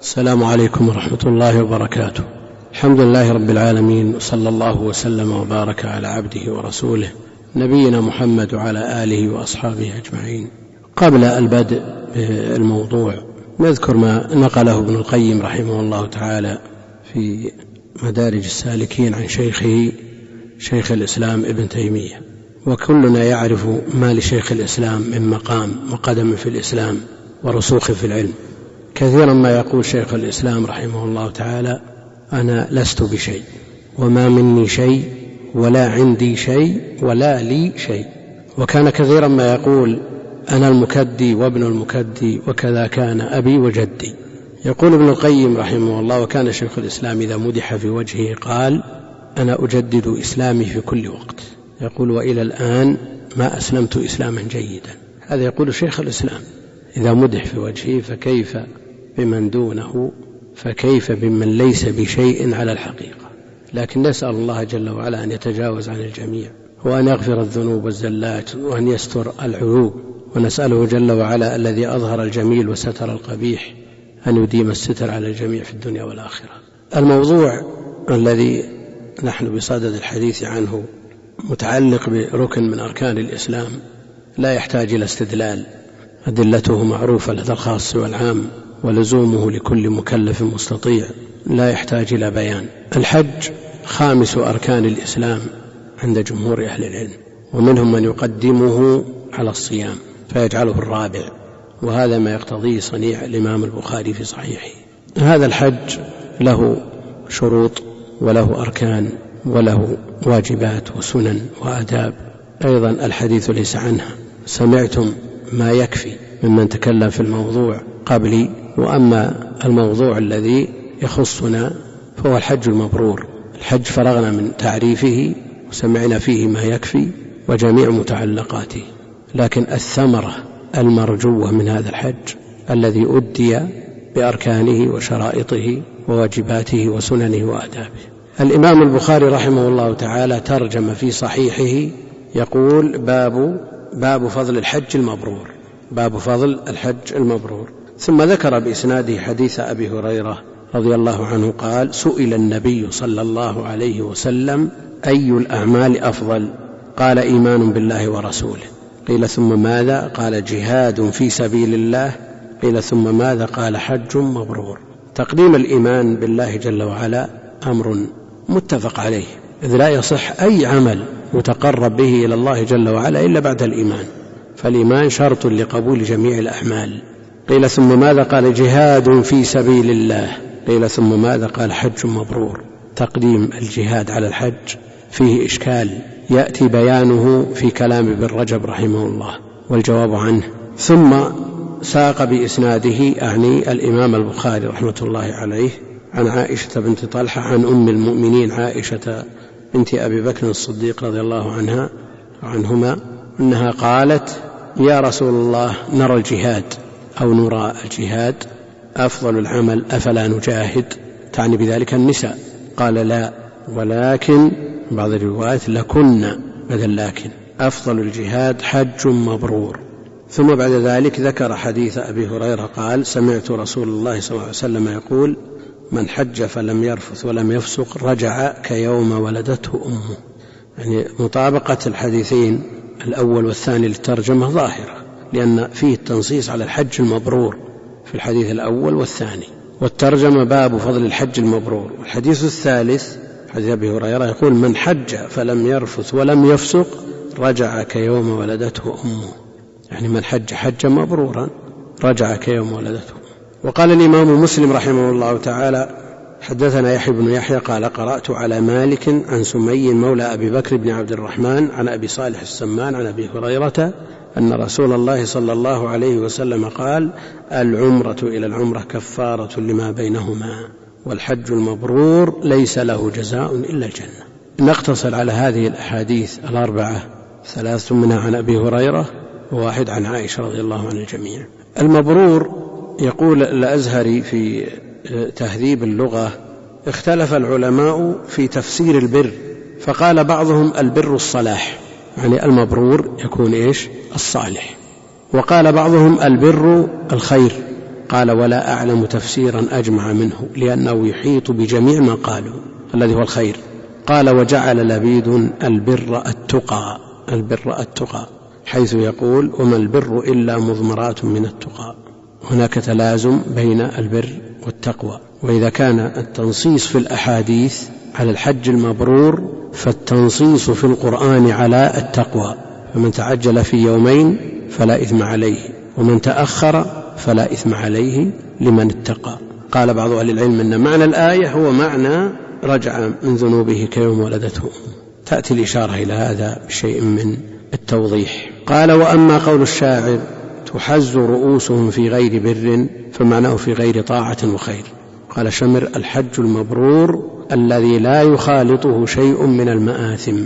السلام عليكم ورحمة الله وبركاته. الحمد لله رب العالمين وصلى الله وسلم وبارك على عبده ورسوله نبينا محمد وعلى آله وأصحابه أجمعين. قبل البدء بالموضوع نذكر ما نقله ابن القيم رحمه الله تعالى في مدارج السالكين عن شيخه شيخ الإسلام ابن تيمية. وكلنا يعرف ما لشيخ الإسلام من مقام وقدم في الإسلام ورسوخ في العلم. كثيرا ما يقول شيخ الإسلام رحمه الله تعالى أنا لست بشيء وما مني شيء ولا عندي شيء ولا لي شيء. وكان كثيرا ما يقول أنا المكدي وابن المكدي وكذا كان أبي وجدي. يقول ابن القيم رحمه الله وكان شيخ الإسلام إذا مدح في وجهه قال أنا أجدد إسلامي في كل وقت. يقول وإلى الآن ما أسلمت إسلاما جيدا. هذا يقول شيخ الإسلام. إذا مدح في وجهه فكيف بمن دونه؟ فكيف بمن ليس بشيء على الحقيقة؟ لكن نسأل الله جل وعلا أن يتجاوز عن الجميع وأن يغفر الذنوب والزلات وأن يستر العيوب. ونسأله جل وعلا الذي أظهر الجميل وستر القبيح أن يديم الستر على الجميع في الدنيا والآخرة. الموضوع الذي نحن بصدد الحديث عنه متعلق بركن من أركان الإسلام لا يحتاج إلى استدلال. أدلته معروفة لدى الخاص والعام ولزومه لكل مكلف مستطيع لا يحتاج إلى بيان. الحج خامس أركان الإسلام عند جمهور أهل العلم ومنهم من يقدمه على الصيام فيجعله الرابع وهذا ما يقتضيه صنيع الإمام البخاري في صحيحه. هذا الحج له شروط وله أركان وله واجبات وسنن وآداب. أيضا الحديث ليس عنها. سمعتم ما يكفي ممن تكلم في الموضوع قبلي وأما الموضوع الذي يخصنا فهو الحج المبرور. الحج فرغنا من تعريفه وسمعنا فيه ما يكفي وجميع متعلقاته. لكن الثمرة المرجوة من هذا الحج الذي أدي بأركانه وشرائطه وواجباته وسننه وآدابه. الإمام البخاري رحمه الله تعالى ترجم في صحيحه يقول باب باب فضل الحج المبرور. باب فضل الحج المبرور. ثم ذكر بإسناده حديث أبي هريرة رضي الله عنه قال سئل النبي صلى الله عليه وسلم أي الأعمال أفضل؟ قال إيمان بالله ورسوله. قيل ثم ماذا؟ قال جهاد في سبيل الله. قيل ثم ماذا؟ قال حج مبرور. تقديم الإيمان بالله جل وعلا أمر متفق عليه. إذ لا يصح أي عمل يتقرب به إلى الله جل وعلا إلا بعد الإيمان. فالإيمان شرط لقبول جميع الأعمال. قيل ثم ماذا قال جهاد في سبيل الله؟ قيل ثم ماذا قال حج مبرور؟ تقديم الجهاد على الحج فيه إشكال. يأتي بيانه في كلام ابن رجب رحمه الله والجواب عنه. ثم ساق بإسناده أعني الإمام البخاري رحمة الله عليه عن عائشة بنت طلحة عن أم المؤمنين عائشة بنت أبي بكر الصديق رضي الله عنها عنهما أنها قالت يا رسول الله نرى الجهاد أو نرى الجهاد أفضل العمل أفلا نجاهد؟ تعني بذلك النساء. قال لا ولكن بعض الروايات لكن بدل لكن أفضل الجهاد حج مبرور. ثم بعد ذلك ذكر حديث أبي هريرة قال سمعت رسول الله صلى الله عليه وسلم يقول من حج فلم يرفث ولم يفسق رجع كيوم ولدته أمه. يعني مطابقة الحديثين الأول والثاني للترجمة ظاهرة لأن فيه التنصيص على الحج المبرور في الحديث الأول والثاني. والترجمة باب فضل الحج المبرور. والحديث الثالث حديث أبي هريرة يقول من حج فلم يرفث ولم يفسق رجع كيوم ولدته أمه. يعني من حج حجا مبرورا رجع كيوم ولدته وقال الإمام مسلم رحمه الله تعالى حدثنا يحيى بن يحيى قال قرأت على مالك عن سمي مولى أبي بكر بن عبد الرحمن عن أبي صالح السمان عن أبي هريرة أن رسول الله صلى الله عليه وسلم قال العمرة إلى العمرة كفارة لما بينهما والحج المبرور ليس له جزاء إلا الجنة. نقتصر على هذه الأحاديث الأربعة ثلاث منها عن أبي هريرة وواحد عن عائشة رضي الله عن الجميع المبرور يقول الأزهري في تهذيب اللغة اختلف العلماء في تفسير البر فقال بعضهم البر الصلاح يعني المبرور يكون إيش؟ الصالح. وقال بعضهم البر الخير قال ولا أعلم تفسيرا أجمع منه لأنه يحيط بجميع ما قالوا الذي هو الخير. قال وجعل لبيد البر التقى البر التقى حيث يقول وما البر إلا مضمرات من التقى. هناك تلازم بين البر والتقوى وإذا كان التنصيص في الأحاديث على الحج المبرور فالتنصيص في القرآن على التقوى فمن تعجل في يومين فلا إثم عليه ومن تأخر فلا إثم عليه لمن اتقى. قال بعض أهل العلم أن معنى الآية هو معنى رجع من ذنوبه كيوم ولدته. تأتي الإشارة إلى هذا بشيء من التوضيح. قال وأما قول الشاعر تحز رؤوسهم في غير بر فمعناه في غير طاعة وخير. قال شمر الحج المبرور الذي لا يخالطه شيء من المآثم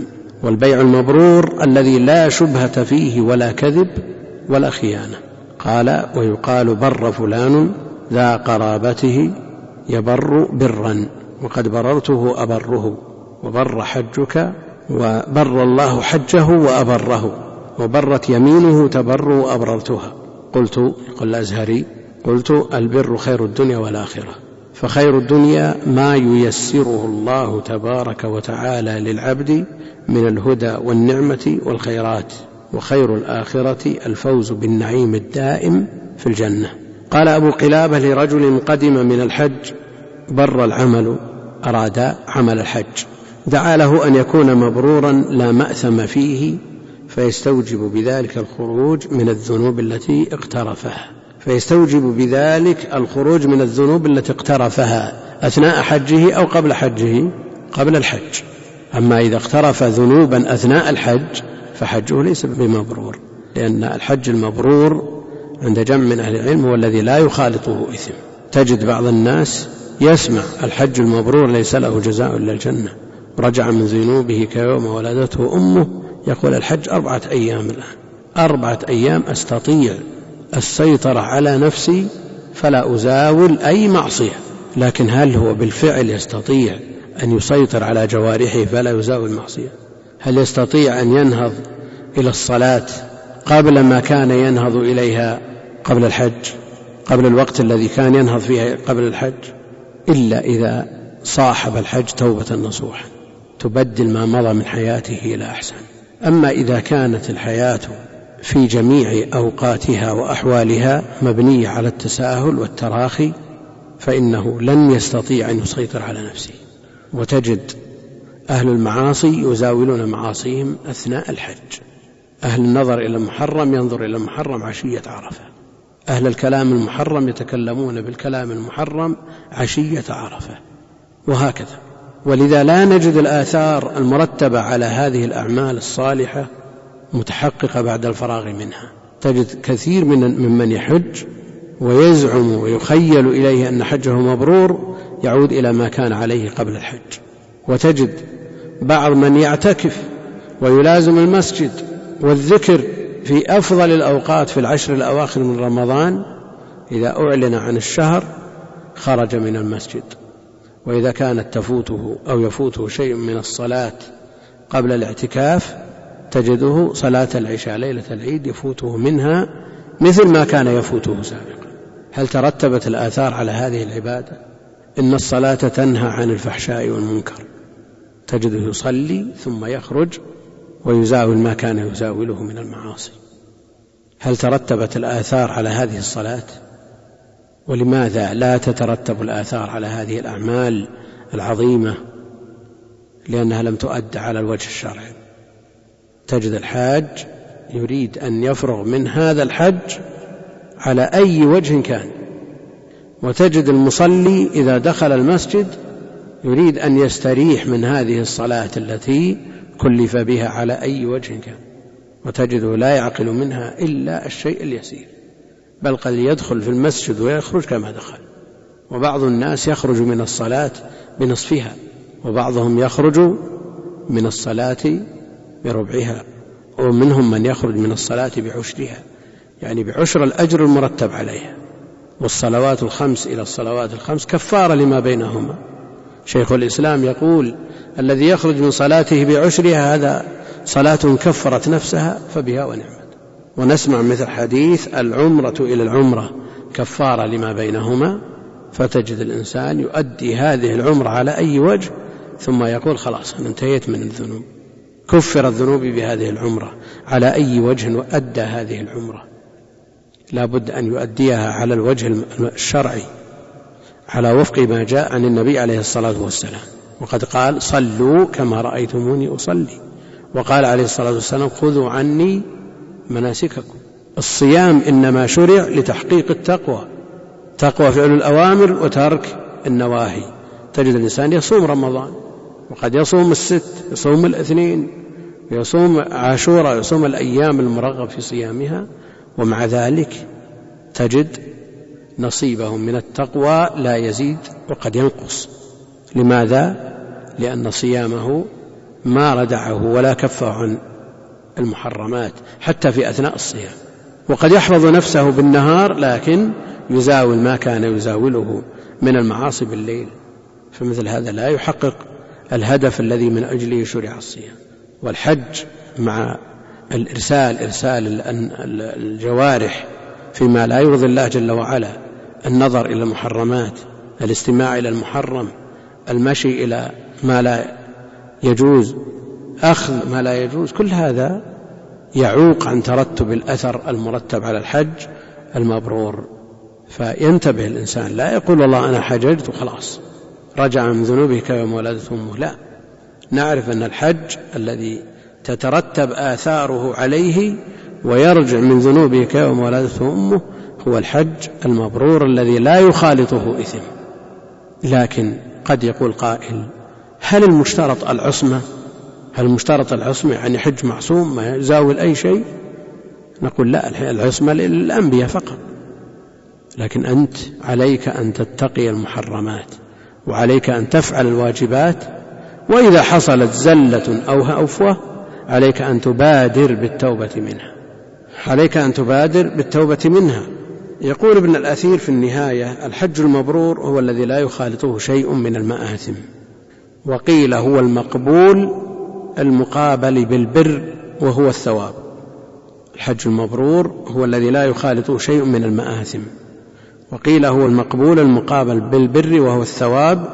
والبيع المبرور الذي لا شبهة فيه ولا كذب ولا خيانة. قال ويقال بر فلان ذا قرابته يبر برا وقد بررته أبره وبر حجك وبر الله حجه وأبره. وبرت يمينه تبر وأبررتها قلت يقول الأزهري قلت البر خير الدنيا والآخرة. فخير الدنيا ما ييسره الله تبارك وتعالى للعبد من الهدى والنعمة والخيرات وخير الآخرة الفوز بالنعيم الدائم في الجنة. قال أبو قلابة لرجل قدم من الحج بر العمل أراد عمل الحج. دعا له أن يكون مبرورا لا مأثم فيه فيستوجب بذلك الخروج من الذنوب التي اقترفها. فيستوجب بذلك الخروج من الذنوب التي اقترفها أثناء حجه أو قبل حجه قبل الحج. أما إذا اقترف ذنوبا أثناء الحج فحجه ليس بمبرور لأن الحج المبرور عند جمع من أهل العلم هو الذي لا يخالطه إثم. تجد بعض الناس يسمع الحج المبرور ليس له جزاء إلا الجنة. رجع من ذنوبه كيوم ولدته أمه يقول الحج أربعة أيام الآن. أربعة أيام أستطيع السيطرة على نفسي فلا أزاول أي معصية. لكن هل هو بالفعل يستطيع أن يسيطر على جوارحه فلا يزاول المعصية هل يستطيع أن ينهض إلى الصلاة قبل ما كان ينهض إليها قبل الحج؟ قبل الوقت الذي كان ينهض فيه قبل الحج؟ إلا إذا صاحب الحج توبة نصوحا. تبدل ما مضى من حياته إلى أحسن. أما إذا كانت الحياة في جميع أوقاتها وأحوالها مبنية على التساهل والتراخي فإنه لن يستطيع أن يسيطر على نفسه. وتجد أهل المعاصي يزاولون معاصيهم أثناء الحج. أهل النظر إلى المحرم ينظر إلى المحرم عشية عرفة. أهل الكلام المحرم يتكلمون بالكلام المحرم عشية عرفة. وهكذا. ولذا لا نجد الآثار المرتبة على هذه الأعمال الصالحة متحققة بعد الفراغ منها. تجد كثير من ممن يحج ويزعم ويخيل إليه أن حجه مبرور يعود إلى ما كان عليه قبل الحج. وتجد بعض من يعتكف ويلازم المسجد والذكر في أفضل الأوقات في العشر الأواخر من رمضان إذا أعلن عن الشهر خرج من المسجد. وإذا كانت تفوته أو يفوته شيء من الصلاة قبل الاعتكاف تجده صلاة العشاء ليلة العيد يفوته منها مثل ما كان يفوته سابقا. هل ترتبت الآثار على هذه العبادة؟ إن الصلاة تنهى عن الفحشاء والمنكر. تجده يصلي ثم يخرج ويزاول ما كان يزاوله من المعاصي. هل ترتبت الآثار على هذه الصلاة؟ ولماذا لا تترتب الآثار على هذه الأعمال العظيمة لأنها لم تؤد على الوجه الشرعي؟ تجد الحاج يريد أن يفرغ من هذا الحج على أي وجه كان. وتجد المصلي إذا دخل المسجد يريد أن يستريح من هذه الصلاة التي كلف بها على أي وجه كان. وتجده لا يعقل منها إلا الشيء اليسير. بل قد يدخل في المسجد ويخرج كما دخل. وبعض الناس يخرج من الصلاة بنصفها وبعضهم يخرج من الصلاة بربعها ومنهم من يخرج من الصلاة بعشرها. يعني بعشر الأجر المرتب عليها. والصلوات الخمس إلى الصلوات الخمس كفارة لما بينهما. شيخ الإسلام يقول الذي يخرج من صلاته بعشرها هذا صلاة كفرت نفسها فبها ونعمت. ونسمع مثل حديث العمرة إلى العمرة كفارة لما بينهما فتجد الإنسان يؤدي هذه العمرة على أي وجه ثم يقول خلاص أنا انتهيت من الذنوب. كفرت ذنوبي بهذه العمرة على أي وجه أدى هذه العمرة. لا بد أن يؤديها على الوجه الشرعي على وفق ما جاء عن النبي عليه الصلاة والسلام. وقد قال صلوا كما رأيتموني أصلي. وقال عليه الصلاة والسلام خذوا عني مناسككم. الصيام إنما شرع لتحقيق التقوى. تقوى فعل الأوامر وترك النواهي. تجد الإنسان يصوم رمضان وقد يصوم الست يصوم الاثنين يصوم عاشوراء يصوم الأيام المرغب في صيامها ومع ذلك تجد نصيبه من التقوى لا يزيد وقد ينقص. لماذا؟ لأن صيامه ما ردعه ولا كفه عن المحرمات حتى في أثناء الصيام. وقد يحفظ نفسه بالنهار لكن يزاول ما كان يزاوله من المعاصي بالليل. فمثل هذا لا يحقق الهدف الذي من أجله شرع الصيام. والحج مع الإرسال إرسال الجوارح فيما لا يرضي الله جل وعلا النظر إلى المحرمات الاستماع إلى المحرم المشي إلى ما لا يجوز. أخذ ما لا يجوز. كل هذا يعوق عن ترتب الأثر المرتب على الحج المبرور. فينتبه الإنسان لا يقول والله أنا حججت وخلاص رجع من ذنوبه كيوم ولدته أمه. لا نعرف أن الحج الذي تترتب آثاره عليه ويرجع من ذنوبه كيوم ولدته أمه هو الحج المبرور الذي لا يخالطه إثم. لكن قد يقول قائل هل المشترط العصمة هل المشترط العصمه يعني حج معصوم ما يزاول أي شيء؟ نقول لا العصمة للأنبياء فقط. لكن أنت عليك أن تتقي المحرمات وعليك أن تفعل الواجبات وإذا حصلت زلة أو هوفه عليك أن تبادر بالتوبة منها. عليك أن تبادر بالتوبة منها. يقول ابن الأثير في النهاية الحج المبرور هو الذي لا يخالطه شيء من المآثم. وقيل هو المقبول المقابل بالبر وهو الثواب. الحج المبرور هو الذي لا يخالطه شيء من المآثم. وقيل هو المقبول المقابل بالبر وهو الثواب.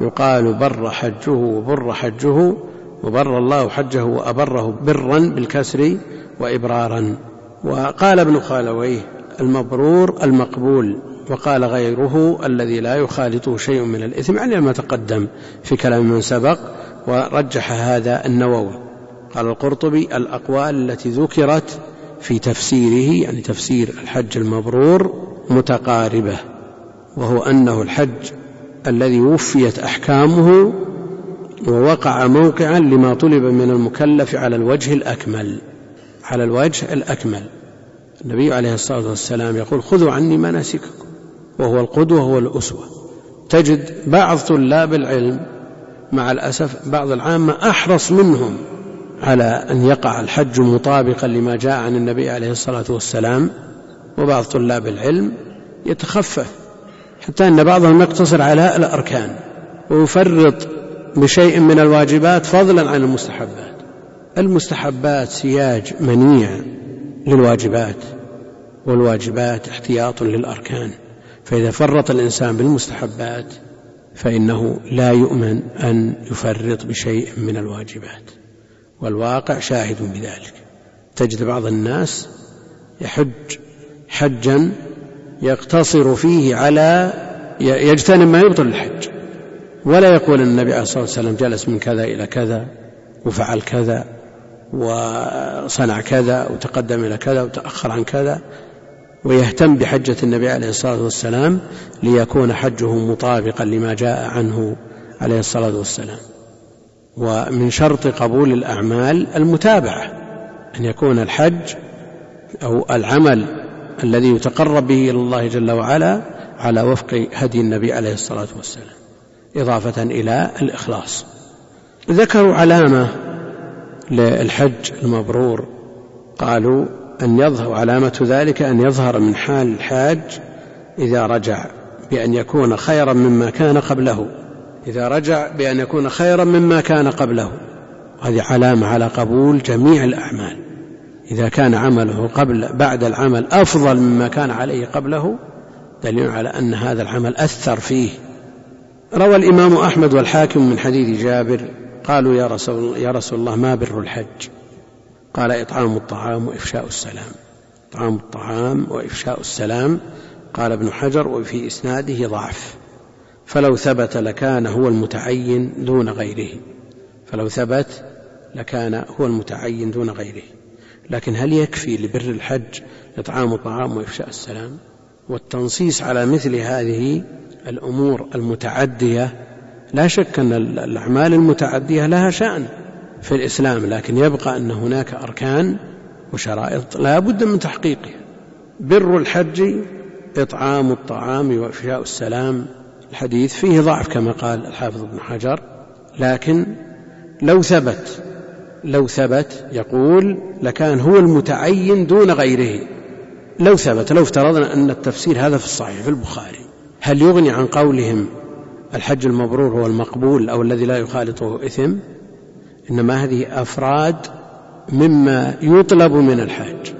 يقال بر حجه وبر حجه وبر الله حجه وأبره برا بالكسر وإبرارا. وقال ابن خالويه المبرور المقبول وقال غيره الذي لا يخالطه شيء من الإثم يعني ما تقدم في كلام من سبق. ورجح هذا النووي. قال القرطبي الأقوال التي ذكرت في تفسيره يعني تفسير الحج المبرور متقاربة وهو أنه الحج الذي وفيت أحكامه ووقع موقعا لما طلب من المكلف على الوجه الأكمل. على الوجه الأكمل. النبي عليه الصلاة والسلام يقول خذوا عني مناسككم وهو القدوة والأسوة. تجد بعض طلاب العلم مع الأسف بعض العامة أحرص منهم على أن يقع الحج مطابقا لما جاء عن النبي عليه الصلاة والسلام وبعض طلاب العلم يتخفف حتى أن بعضهم يقتصر على الأركان. ويفرط بشيء من الواجبات فضلا عن المستحبات. المستحبات سياج منيع للواجبات والواجبات احتياط للأركان. فإذا فرط الإنسان بالمستحبات فإنه لا يؤمن أن يفرط بشيء من الواجبات والواقع شاهد بذلك. تجد بعض الناس يحج حجا يقتصر فيه على يجتنب ما يبطل الحج. ولا يقول النبي عليه الصلاه والسلام جلس من كذا إلى كذا وفعل كذا وصنع كذا وتقدم إلى كذا وتأخر عن كذا. ويهتم بحجة النبي عليه الصلاة والسلام ليكون حجه مطابقا لما جاء عنه عليه الصلاة والسلام. ومن شرط قبول الأعمال المتابعة أن يكون الحج أو العمل الذي يتقرب به إلى الله جل وعلا على وفق هدي النبي عليه الصلاة والسلام إضافة إلى الإخلاص. ذكروا علامة للحج المبرور قالوا أن يظهر علامة ذلك أن يظهر من حال الحاج إذا رجع بأن يكون خيرا مما كان قبله. إذا رجع بأن يكون خيرا مما كان قبله. هذه علامة على قبول جميع الأعمال. إذا كان عمله قبل بعد العمل أفضل مما كان عليه قبله دليل على أن هذا العمل أثر فيه. روى الإمام أحمد والحاكم من حديث جابر قالوا يا رسول, يا رسول الله ما بر الحج؟ قال إطعام الطعام وإفشاء السلام. إطعام الطعام وإفشاء السلام قال ابن حجر وفي إسناده ضعف. فلو ثبت لكان هو المتعين دون غيره. فلو ثبت لكان هو المتعين دون غيره. لكن هل يكفي لبر الحج إطعام الطعام وإفشاء السلام؟ والتنصيص على مثل هذه الأمور المتعدية لا شك أن الأعمال المتعدية لها شأن. في الإسلام لكن يبقى أن هناك أركان وشرائط لا بد من تحقيقها. بر الحج إطعام الطعام وإفشاء السلام الحديث فيه ضعف كما قال الحافظ ابن حجر لكن لو ثبت لو ثبت يقول لكان هو المتعين دون غيره. لو ثبت لو افترضنا أن التفسير هذا في الصحيح في البخاري. هل يغني عن قولهم الحج المبرور هو المقبول أو الذي لا يخالطه إثم؟ إنما هذه أفراد مما يطلب من الحاج.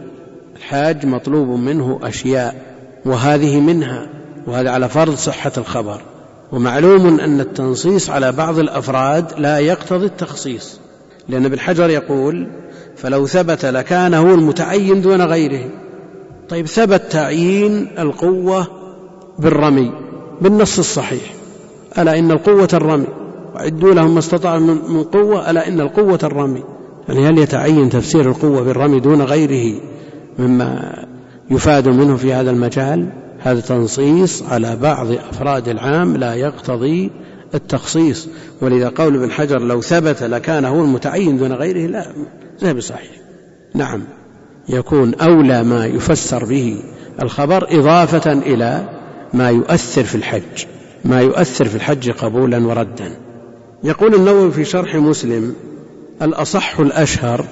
الحاج مطلوب منه أشياء وهذه منها وهذا على فرض صحة الخبر. ومعلوم أن التنصيص على بعض الأفراد لا يقتضي التخصيص. لأن ابن حجر يقول فلو ثبت لكان هو المتعين دون غيره طيب ثبت تعيين القوة بالرمي بالنص الصحيح. ألا إن القوة الرمي؟ وعدوا لهم ما استطاعوا من قوة ألا إن القوة الرمي. يعني هل يتعين تفسير القوة بالرمي دون غيره مما يفاد منه في هذا المجال؟ هذا تنصيص على بعض أفراد العام لا يقتضي التخصيص. ولذا قول ابن حجر لو ثبت لكان هو المتعين دون غيره لا زي بصحيح. نعم يكون أولى ما يفسر به الخبر إضافة إلى ما يؤثر في الحج. ما يؤثر في الحج قبولا وردا. يقول النووي في شرح مسلم الأصح الأشهر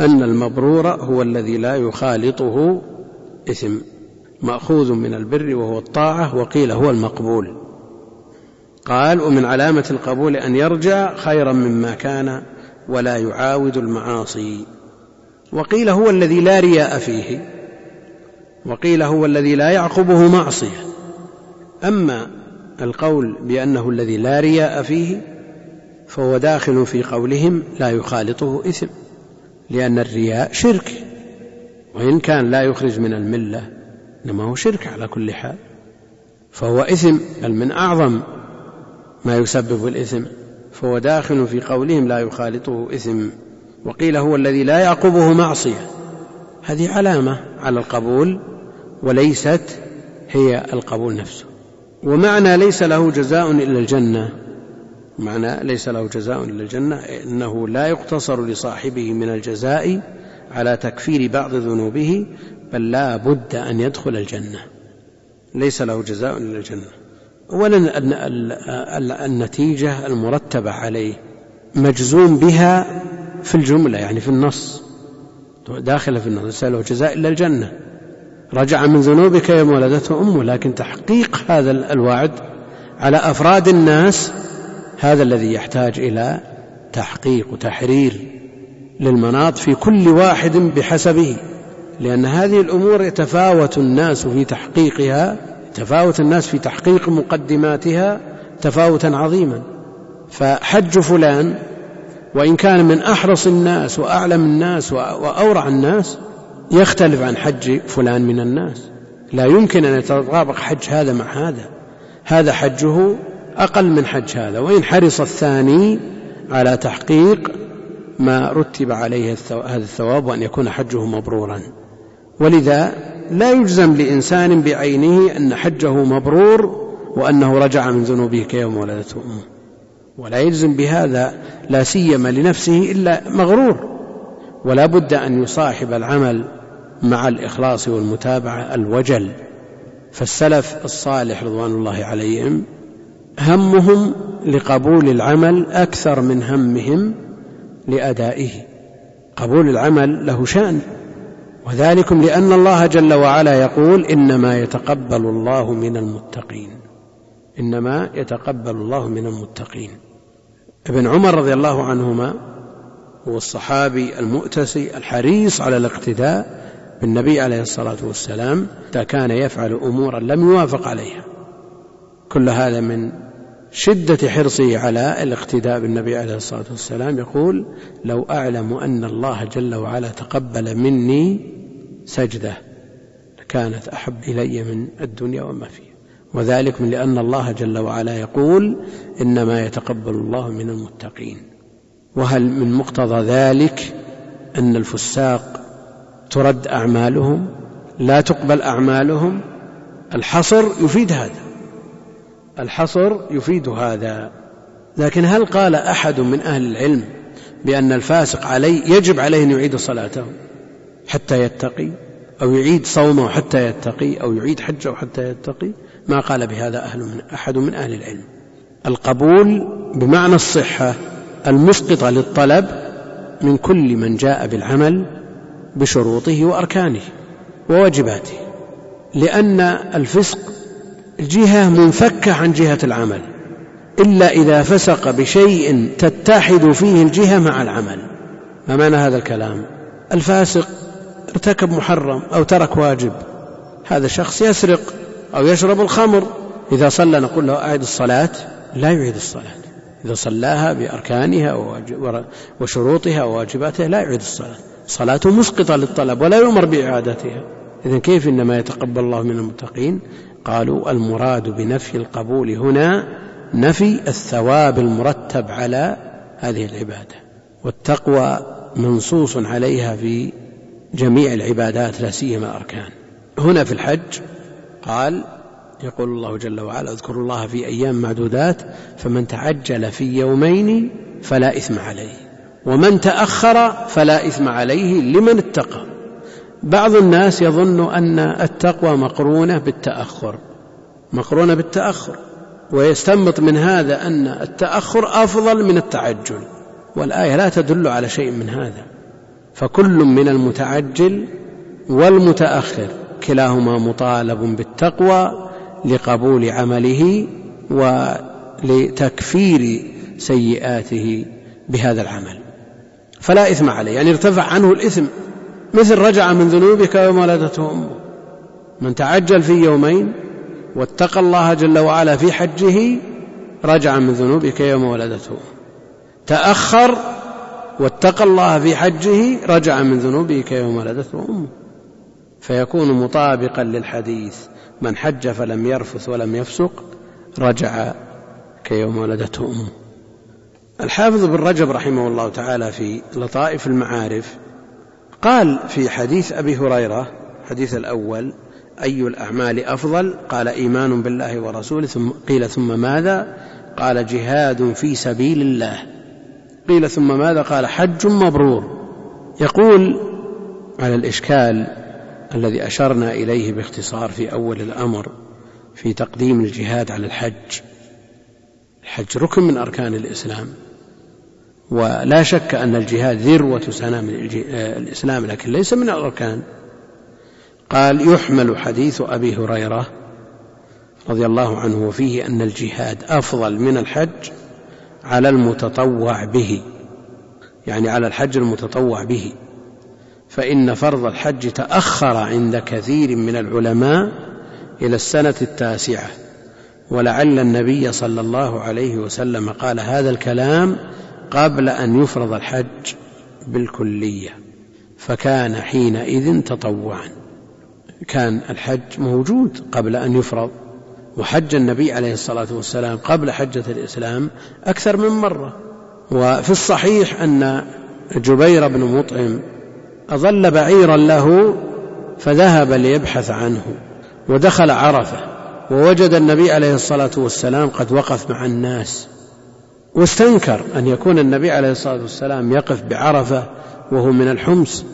أن المبرور هو الذي لا يخالطه إثم مأخوذ من البر وهو الطاعة وقيل هو المقبول. قال ومن علامة القبول أن يرجع خيرا مما كان ولا يعاود المعاصي. وقيل هو الذي لا رياء فيه وقيل هو الذي لا يعقبه معصية. أما القول بأنه الذي لا رياء فيه فهو داخل في قولهم لا يخالطه إثم لأن الرياء شرك وإن كان لا يخرج من الملة إنما هو شرك على كل حال. فهو إثم بل من أعظم ما يسبب الإثم. فهو داخل في قولهم لا يخالطه إثم. وقيل هو الذي لا يعقبه معصية. هذه علامة على القبول وليست هي القبول نفسه. ومعنى ليس له جزاء إلا الجنة. معنى ليس له جزاء إلا الجنة إنه لا يقتصر لصاحبه من الجزاء على تكفير بعض ذنوبه بل لا بد أن يدخل الجنة. ليس له جزاء إلا الجنة. أولا النتيجة المرتبة عليه مجزوم بها في الجملة يعني في النص. داخلة في النص ليس له جزاء إلا الجنة. رجع من ذنوبك يوم ولدته أمه لكن تحقيق هذا الوعد على أفراد الناس هذا الذي يحتاج إلى تحقيق وتحرير للمناط في كل واحد بحسبه لأن هذه الأمور يتفاوت الناس في تحقيقها تفاوت الناس في تحقيق مقدماتها تفاوتا عظيما. فحج فلان وإن كان من أحرص الناس وأعلم الناس وأورع الناس يختلف عن حج فلان من الناس. لا يمكن أن يتطابق حج هذا مع هذا. هذا حجه أقل من حج هذا وإن حرص الثاني على تحقيق ما رتب عليه هذا الثواب وأن يكون حجه مبرورا. ولذا لا يجزم لإنسان بعينه أن حجه مبرور وأنه رجع من ذنوبه كيوم ولدته أمه. ولا يجزم بهذا لا سيما لنفسه إلا مغرور. ولا بد أن يصاحب العمل مع الإخلاص والمتابعة الوجل. فالسلف الصالح رضوان الله عليهم همهم لقبول العمل أكثر من همهم لأدائه. قبول العمل له شأن وذلكم لأن الله جل وعلا يقول إنما يتقبل الله من المتقين. إنما يتقبل الله من المتقين. ابن عمر رضي الله عنهما هو الصحابي المؤتسي الحريص على الاقتداء بالنبي عليه الصلاة والسلام كان يفعل أمورا لم يوافق عليها. كل هذا من شدة حرصه على الاقتداء بالنبي عليه الصلاة والسلام يقول لو أعلم أن الله جل وعلا تقبل مني سجدة لكانت أحب إلي من الدنيا وما فيها. وذلك من لأن الله جل وعلا يقول إنما يتقبل الله من المتقين. وهل من مقتضى ذلك أن الفساق ترد أعمالهم؟ لا تقبل أعمالهم؟ الحصر يفيد هذا. الحصر يفيد هذا. لكن هل قال أحد من أهل العلم بأن الفاسق عليه يجب عليه أن يعيد صلاته حتى يتقي أو يعيد صومه حتى يتقي أو يعيد حجه حتى يتقي؟ ما قال بهذا أهل من أحد من أهل العلم. القبول بمعنى الصحة المسقطة للطلب من كل من جاء بالعمل بشروطه وأركانه وواجباته لأن الفسق جهة منفكة عن جهة العمل إلا إذا فسق بشيء تتحد فيه الجهة مع العمل. ما معنى هذا الكلام؟ الفاسق ارتكب محرم أو ترك واجب هذا الشخص يسرق أو يشرب الخمر. إذا صلى نقول له أعد الصلاة لا يعيد الصلاة. إذا صلاها بأركانها وشروطها وواجباتها لا يعيد الصلاة. صلاته مسقطة للطلب ولا يؤمر بإعادتها. إذا كيف إنما يتقبل الله من المتقين؟ قالوا المراد بنفي القبول هنا نفي الثواب المرتب على هذه العبادة والتقوى منصوص عليها في جميع العبادات لا سيما الأركان هنا في الحج قال يقول الله جل وعلا اذكروا الله في أيام معدودات فمن تعجل في يومين فلا إثم عليه ومن تأخر فلا إثم عليه لمن اتقى. بعض الناس يظن أن التقوى مقرونة بالتأخر مقرونة بالتأخر ويستنبط من هذا أن التأخر أفضل من التعجل والآية لا تدل على شيء من هذا فكل من المتعجل والمتأخر كلاهما مطالب بالتقوى لقبول عمله ولتكفير سيئاته بهذا العمل. فلا إثم عليه يعني ارتفع عنه الإثم مثل رجع من ذنوبك يوم ولدته أمه من تعجل في يومين واتقى الله جل وعلا في حجه رجع من ذنوبك يوم ولدته. تأخر واتقى الله في حجه رجع من ذنوبك يوم ولدته أمه فيكون مطابقا للحديث. من حج فلم يرفث ولم يفسق رجع كيوم ولدته أمه الحافظ بن رجب رحمه الله تعالى في لطائف المعارف قال في حديث أبي هريرة حديث الأول أي الأعمال أفضل؟ قال إيمان بالله ورسوله ثم قيل ثم ماذا؟ قال جهاد في سبيل الله. قيل ثم ماذا؟ قال حج مبرور. يقول على الإشكال الذي أشرنا إليه باختصار في أول الأمر في تقديم الجهاد على الحج. الحج ركن من أركان الإسلام. ولا شك أن الجهاد ذروة سنام الإسلام لكن ليس من الأركان. قال يحمل حديث أبي هريرة رضي الله عنه وفيه أن الجهاد أفضل من الحج على المتطوع به يعني على الحج المتطوع به. فإن فرض الحج تأخر عند كثير من العلماء إلى السنة التاسعة ولعل النبي صلى الله عليه وسلم قال هذا الكلام قبل أن يفرض الحج بالكلية فكان حينئذ تطوعا. كان الحج موجود قبل أن يفرض وحج النبي عليه الصلاة والسلام قبل حجة الإسلام أكثر من مرة. وفي الصحيح أن جبير بن مطعم أظل بعيرا له فذهب ليبحث عنه ودخل عرفة ووجد النبي عليه الصلاة والسلام قد وقف مع الناس. واستنكر أن يكون النبي عليه الصلاة والسلام يقف بعرفة وهو من الحمص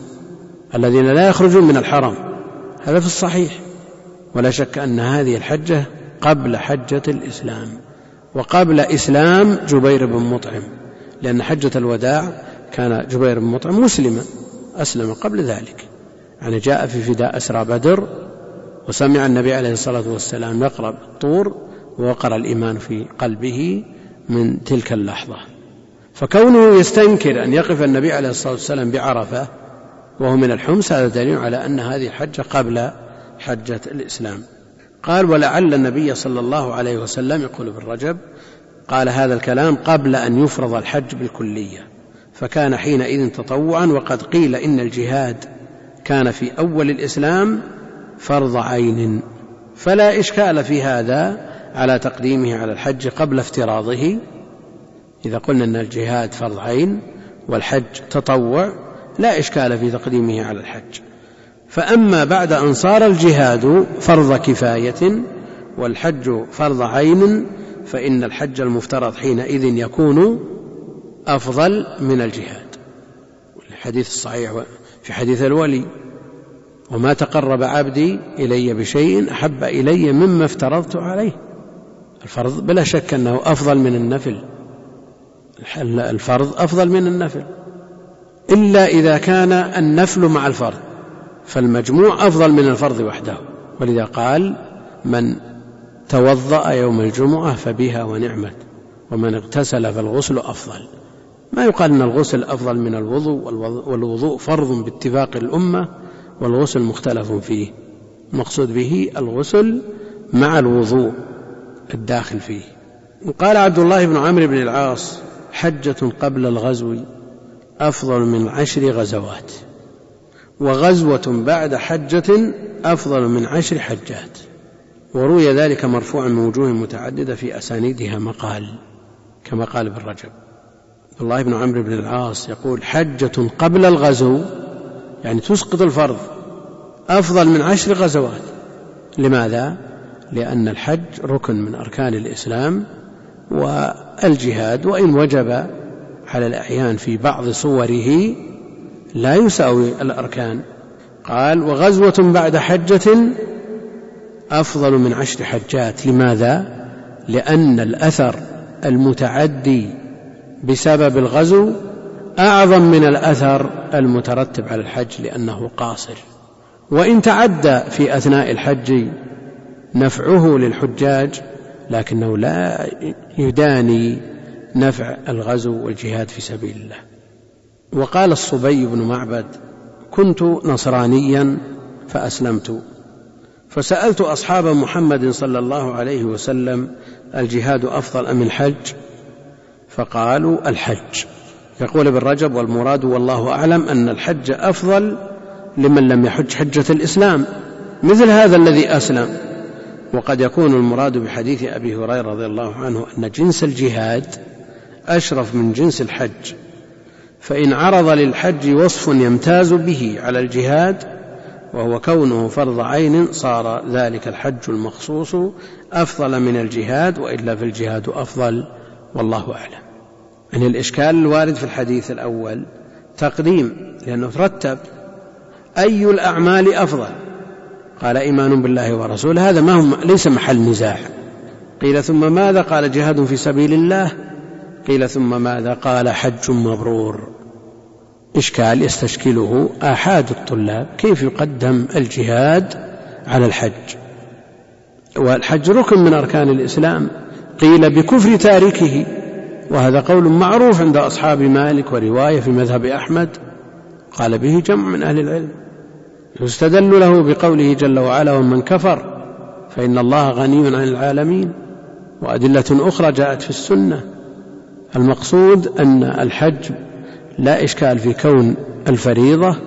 الذين لا يخرجون من الحرم. هذا في الصحيح. ولا شك أن هذه الحجة قبل حجة الإسلام. وقبل إسلام جبير بن مطعم. لأن حجة الوداع كان جبير بن مطعم مسلما. أسلم قبل ذلك. يعني جاء في فداء أسرى بدر وسمع النبي عليه الصلاة والسلام يقرأ الطور ووقر الإيمان في قلبه من تلك اللحظة. فكونه يستنكر أن يقف النبي عليه الصلاة والسلام بعرفة وهو من الحمص هذا دليل على أن هذه الحجة قبل حجة الإسلام. قال ولعل النبي صلى الله عليه وسلم يقول ابن رجب قال هذا الكلام قبل أن يفرض الحج بالكلية. فكان حينئذ تطوعا وقد قيل إن الجهاد كان في أول الإسلام فرض عين. فلا إشكال في هذا على تقديمه على الحج قبل افتراضه. إذا قلنا أن الجهاد فرض عين والحج تطوع لا إشكال في تقديمه على الحج. فأما بعد أن صار الجهاد فرض كفاية والحج فرض عين فإن الحج المفترض حينئذ يكون أفضل من الجهاد. الحديث الصحيح في حديث الولي وما تقرب عبدي إلي بشيء أحب إلي مما افترضت عليه. الفرض بلا شك أنه أفضل من النفل. الفرض أفضل من النفل. إلا إذا كان النفل مع الفرض فالمجموع أفضل من الفرض وحده. ولذا قال من توضأ يوم الجمعة فبها ونعمت ومن اغتسل فالغسل أفضل. ما يقال أن الغسل أفضل من الوضوء والوضوء فرض باتفاق الأمة والغسل مختلف فيه. المقصود به الغسل مع الوضوء. الداخل فيه. وقال عبد الله بن عمرو بن العاص حجة قبل الغزو أفضل من عشر غزوات وغزوة بعد حجة أفضل من عشر حجات. وروي ذلك مرفوعا من وجوه متعددة في أسانيدها مقال كما قال ابن رجب. عبد الله بن عمرو بن العاص يقول حجة قبل الغزو يعني تسقط الفرض أفضل من عشر غزوات. لماذا؟ لأن الحج ركن من أركان الإسلام والجهاد وإن وجب على الأعيان في بعض صوره لا يساوي الأركان. قال وغزوة بعد حجة أفضل من عشر حجات. لماذا؟ لأن الأثر المتعدي بسبب الغزو أعظم من الأثر المترتب على الحج لأنه قاصر. وإن تعدى في أثناء الحج نفعه للحجاج لكنه لا يداني نفع الغزو والجهاد في سبيل الله. وقال الصبي بن معبد كنت نصرانيا فأسلمت. فسألت أصحاب محمد صلى الله عليه وسلم الجهاد أفضل أم الحج؟ فقالوا الحج. يقول ابن رجب والمراد والله أعلم أن الحج أفضل لمن لم يحج حجة الإسلام مثل هذا الذي أسلم. وقد يكون المراد بحديث أبي هريرة رضي الله عنه أن جنس الجهاد أشرف من جنس الحج فإن عرض للحج وصف يمتاز به على الجهاد وهو كونه فرض عين صار ذلك الحج المخصوص أفضل من الجهاد وإلا فالجهاد أفضل والله أعلم. يعني الإشكال الوارد في الحديث الأول تقديم لأنه ترتب أي الأعمال أفضل قال إيمان بالله ورسوله هذا ما هو ليس محل نزاع. قيل ثم ماذا؟ قال جهاد في سبيل الله. قيل ثم ماذا؟ قال حج مبرور. إشكال يستشكله آحاد الطلاب كيف يقدم الجهاد على الحج؟ والحج ركن من أركان الإسلام. قيل بكفر تاركه وهذا قول معروف عند أصحاب مالك ورواية في مذهب أحمد. قال به جمع من أهل العلم. يستدل له بقوله جل وعلا ومن كفر فإن الله غني عن العالمين وأدلة أخرى جاءت في السنة. المقصود أن الحج لا إشكال في كون الفريضة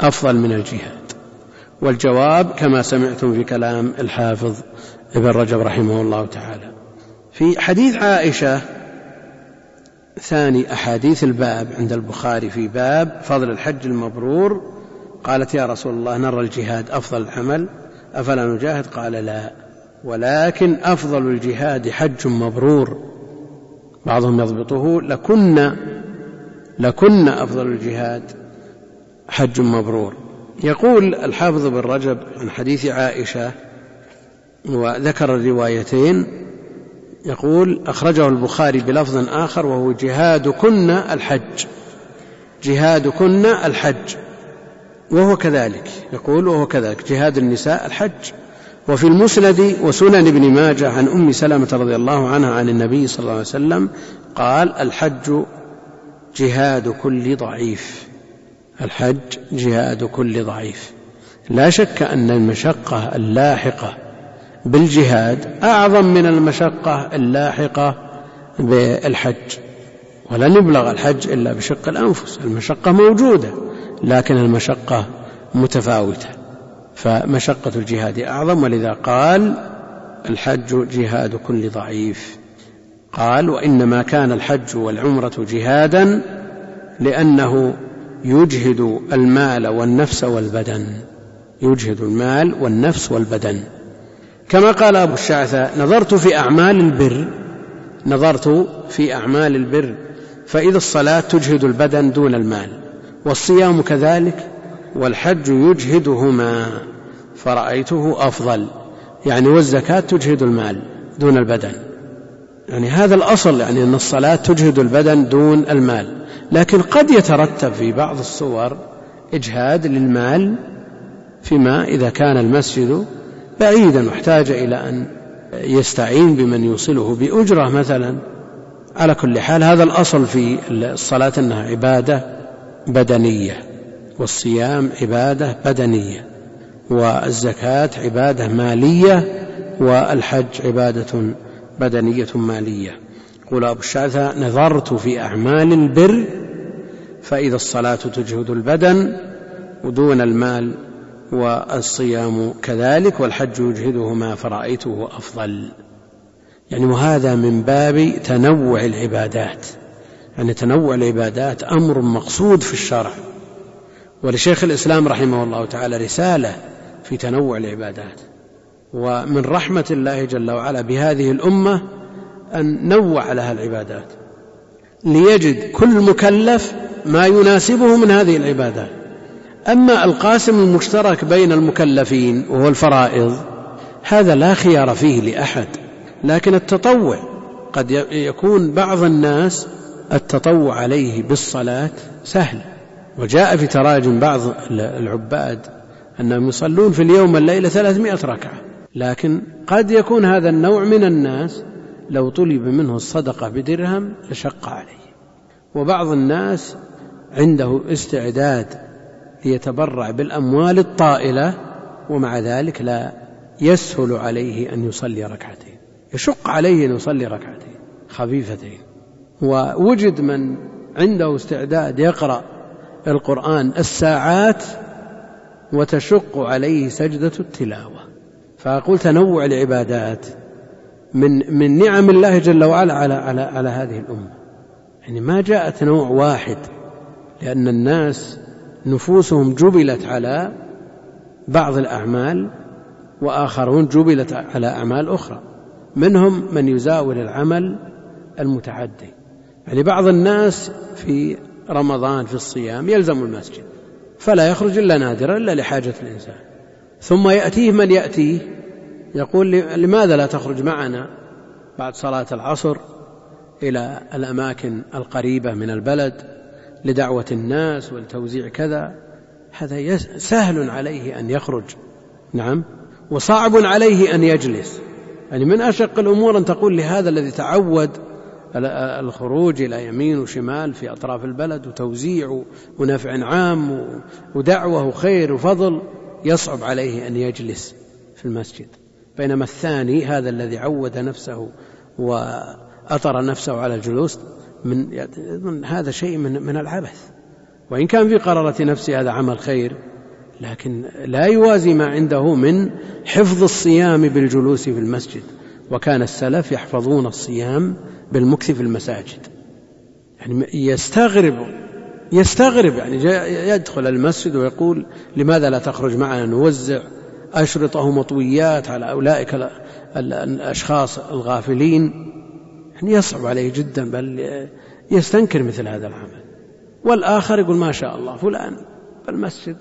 أفضل من الجهاد. والجواب كما سمعتم في كلام الحافظ ابن رجب رحمه الله تعالى. في حديث عائشة ثاني أحاديث الباب عند البخاري في باب فضل الحج المبرور قالت يا رسول الله نرى الجهاد أفضل العمل أفلا نجاهد? قال لا ولكن أفضل الجهاد حج مبرور. بعضهم يضبطه لكن لكن أفضل الجهاد حج مبرور. يقول الحافظ بن رجب عن حديث عائشة وذكر الروايتين يقول أخرجه البخاري بلفظ آخر وهو جهاد كن الحج جهاد كن الحج. وهو كذلك. يقول وهو كذلك. جهاد النساء الحج. وفي المسند وسنن ابن ماجه عن أم سلمة رضي الله عنها عن النبي صلى الله عليه وسلم قال الحج جهاد كل ضعيف. الحج جهاد كل ضعيف. لا شك أن المشقة اللاحقة بالجهاد أعظم من المشقة اللاحقة بالحج. ولن يبلغ الحج إلا بشق الأنفس. المشقة موجودة. لكن المشقة متفاوتة فمشقة الجهاد أعظم ولذا قال الحج جهاد كل ضعيف. قال وإنما كان الحج والعمرة جهادا لأنه يجهد المال والنفس والبدن يجهد المال والنفس والبدن. كما قال أبو الشعثة نظرت في أعمال البر نظرت في أعمال البر فإذا الصلاة تجهد البدن دون المال. والصيام كذلك والحج يجهدهما فرأيته أفضل. يعني والزكاة تجهد المال دون البدن. يعني هذا الأصل يعني أن الصلاة تجهد البدن دون المال. لكن قد يترتب في بعض الصور إجهاد للمال فيما إذا كان المسجد بعيدا واحتاج إلى أن يستعين بمن يوصله بأجرة مثلا. على كل حال هذا الأصل في الصلاة أنها عبادة. بدنية والصيام عبادة بدنية والزكاة عبادة مالية والحج عبادة بدنية مالية. يقول أبو الشعثة نظرت في أعمال البر فإذا الصلاة تجهد البدن ودون المال والصيام كذلك والحج يجهدهما فرأيته أفضل. يعني وهذا من باب تنوع العبادات. يعني تنوع العبادات أمر مقصود في الشرع. ولشيخ الإسلام رحمه الله تعالى رسالة في تنوع العبادات. ومن رحمة الله جل وعلا بهذه الأمة أن نوع لها العبادات. ليجد كل مكلف ما يناسبه من هذه العبادات. أما القاسم المشترك بين المكلفين وهو الفرائض هذا لا خيار فيه لأحد. لكن التطوع قد يكون بعض الناس التطوع عليه بالصلاة سهل. وجاء في تراجم بعض العباد أنهم يصلون في اليوم والليلة ثلاثمائة ركعة. لكن قد يكون هذا النوع من الناس لو طلب منه الصدقة بدرهم لشق عليه. وبعض الناس عنده استعداد ليتبرع بالأموال الطائلة ومع ذلك لا يسهل عليه أن يصلي ركعتين. يشق عليه أن يصلي ركعتين خفيفتين. ووجد من عنده استعداد يقرأ القرآن الساعات وتشق عليه سجدة التلاوة. فأقول تنوع العبادات من من نعم الله جل وعلا على على على هذه الأمة. يعني ما جاءت نوع واحد لأن الناس نفوسهم جبلت على بعض الأعمال وآخرون جبلت على أعمال أخرى. منهم من يزاول العمل المتعدي. يعني بعض الناس في رمضان في الصيام يلزم المسجد فلا يخرج إلا نادرا إلا لحاجة الإنسان. ثم يأتيه من يأتيه يقول لماذا لا تخرج معنا بعد صلاة العصر إلى الأماكن القريبة من البلد لدعوة الناس ولتوزيع كذا؟ هذا سهل عليه أن يخرج. نعم. وصعب عليه أن يجلس. يعني من أشق الأمور أن تقول لهذا الذي تعود الخروج إلى يمين وشمال في أطراف البلد وتوزيع ونفع عام ودعوة وخير وفضل يصعب عليه أن يجلس في المسجد. بينما الثاني هذا الذي عود نفسه وأطر نفسه على الجلوس من هذا شيء من من العبث. وإن كان في قرارة نفسه هذا عمل خير لكن لا يوازي ما عنده من حفظ الصيام بالجلوس في المسجد. وكان السلف يحفظون الصيام بالمكث في المساجد. يعني يستغرب يستغرب يعني يدخل المسجد ويقول لماذا لا تخرج معنا نوزع أشرطة مطويات على أولئك الأشخاص الغافلين؟ يعني يصعب عليه جدا بل يستنكر مثل هذا العمل. والآخر يقول ما شاء الله فلان في المسجد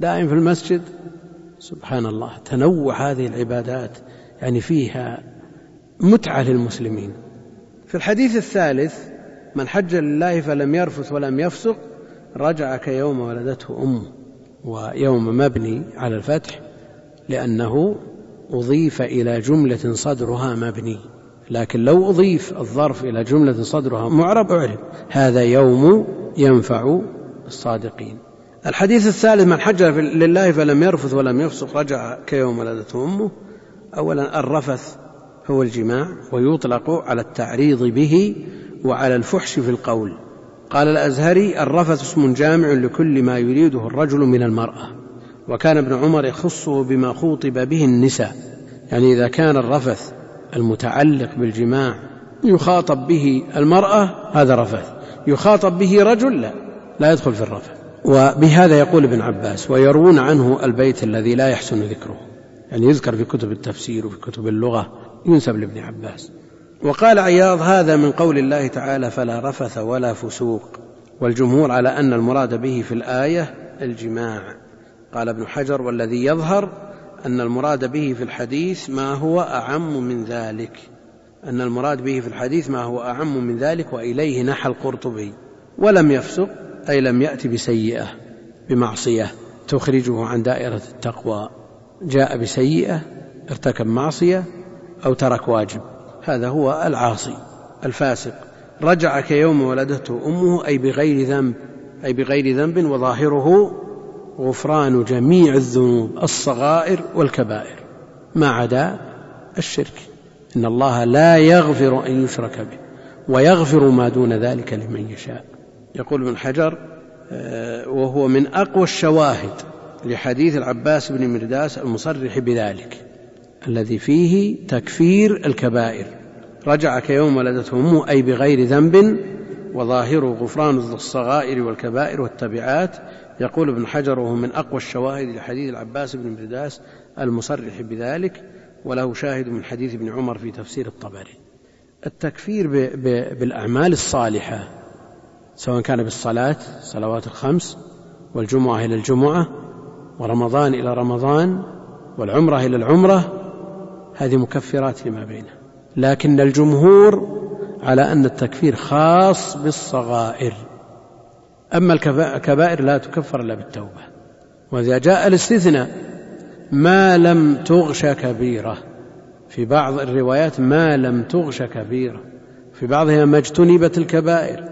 دائم في المسجد. سبحان الله تنوع هذه العبادات يعني فيها متعة للمسلمين. في الحديث الثالث من حج لله فلم يرفث ولم يفسق رجع كيوم ولدته أمه ويوم مبني على الفتح لأنه أضيف إلى جملة صدرها مبني. لكن لو أضيف الظرف إلى جملة صدرها معرب أعرب. هذا يوم ينفع الصادقين. الحديث الثالث من حج لله فلم يرفث ولم يفسق رجع كيوم ولدته أمه. أولا الرفث هو الجماع ويطلق على التعريض به وعلى الفحش في القول. قال الأزهري الرفث اسم جامع لكل ما يريده الرجل من المرأة. وكان ابن عمر يخصه بما خوطب به النساء. يعني إذا كان الرفث المتعلق بالجماع يخاطب به المرأة هذا رفث. يخاطب به رجل لا لا يدخل في الرفث. وبهذا يقول ابن عباس ويروون عنه البيت الذي لا يحسن ذكره. يعني يذكر في كتب التفسير وفي كتب اللغة ينسب لابن عباس. وقال عياض هذا من قول الله تعالى فلا رفث ولا فسوق. والجمهور على أن المراد به في الآية الجماع. قال ابن حجر والذي يظهر أن المراد به في الحديث ما هو أعم من ذلك. أن المراد به في الحديث ما هو أعم من ذلك وإليه نحى القرطبي ولم يفسق أي لم يأتي بسيئة بمعصية تخرجه عن دائرة التقوى. جاء بسيئة ارتكب معصية أو ترك واجب. هذا هو العاصي الفاسق. رجع كيوم ولدته أمه أي بغير ذنب أي بغير ذنب وظاهره غفران جميع الذنوب الصغائر والكبائر. ما عدا الشرك. إن الله لا يغفر أن يشرك به ويغفر ما دون ذلك لمن يشاء. يقول ابن حجر آه، وهو من أقوى الشواهد لحديث العباس بن مرداس المصرح بذلك. الذي فيه تكفير الكبائر. رجع كيوم ولدته أمه أي بغير ذنب وظاهره غفران الصغائر والكبائر والتبعات. يقول ابن حجر وهو من أقوى الشواهد لحديث العباس بن مرداس المصرح بذلك وله شاهد من حديث ابن عمر في تفسير الطبري. التكفير بالأعمال الصالحة سواء كان بالصلاة الصلوات الخمس والجمعة إلى الجمعة ورمضان إلى رمضان والعمرة إلى العمرة هذه مكفرات فيما بينه. لكن الجمهور على أن التكفير خاص بالصغائر. أما الكبائر لا تكفر إلا بالتوبة. وإذا جاء الاستثناء ما لم تغش كبيرة. في بعض الروايات ما لم تغش كبيرة. في بعضها ما اجتنبت الكبائر.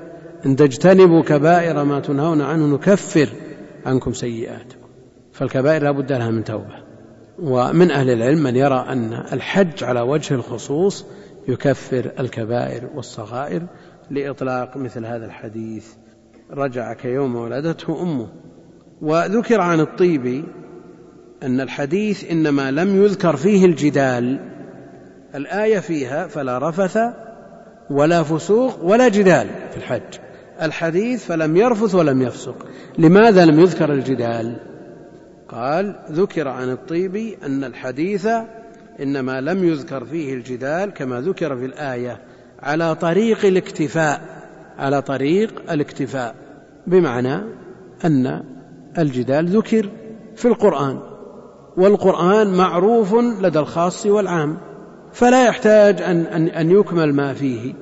إن تجتنبوا كبائر ما تنهون عنه نكفر عنكم سيئاتكم. فالكبائر لا بد لها من توبة. ومن أهل العلم من يرى أن الحج على وجه الخصوص يكفر الكبائر والصغائر لإطلاق مثل هذا الحديث. رجع كيوم ولدته أمه. وذكر عن الطيبي أن الحديث إنما لم يذكر فيه الجدال. الآية فيها فلا رفث ولا فسوق ولا جدال في الحج. الحديث فلم يرفث ولم يفسق. لماذا لم يذكر الجدال؟ قال ذكر عن الطيبي أن الحديث إنما لم يذكر فيه الجدال كما ذكر في الآية على طريق الاكتفاء على طريق الاكتفاء بمعنى أن الجدال ذكر في القرآن والقرآن معروف لدى الخاص والعام فلا يحتاج أن, أن, أن يكمل ما فيه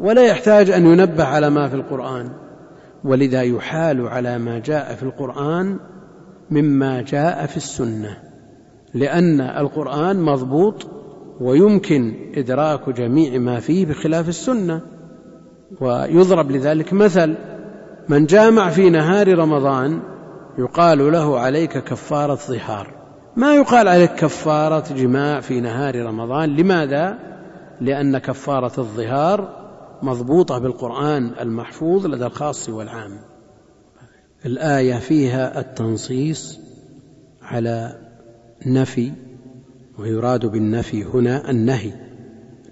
ولا يحتاج أن ينبه على ما في القرآن ولذا يحال على ما جاء في القرآن مما جاء في السنة لأن القرآن مضبوط ويمكن إدراك جميع ما فيه بخلاف السنة ويضرب لذلك مثل من جامع في نهار رمضان يقال له عليك كفارة ظهار ما يقال عليك كفارة جماع في نهار رمضان. لماذا؟ لأن كفارة الظهار مضبوطة بالقرآن المحفوظ لدى الخاص والعام. الآية فيها التنصيص على نفي ويراد بالنفي هنا النهي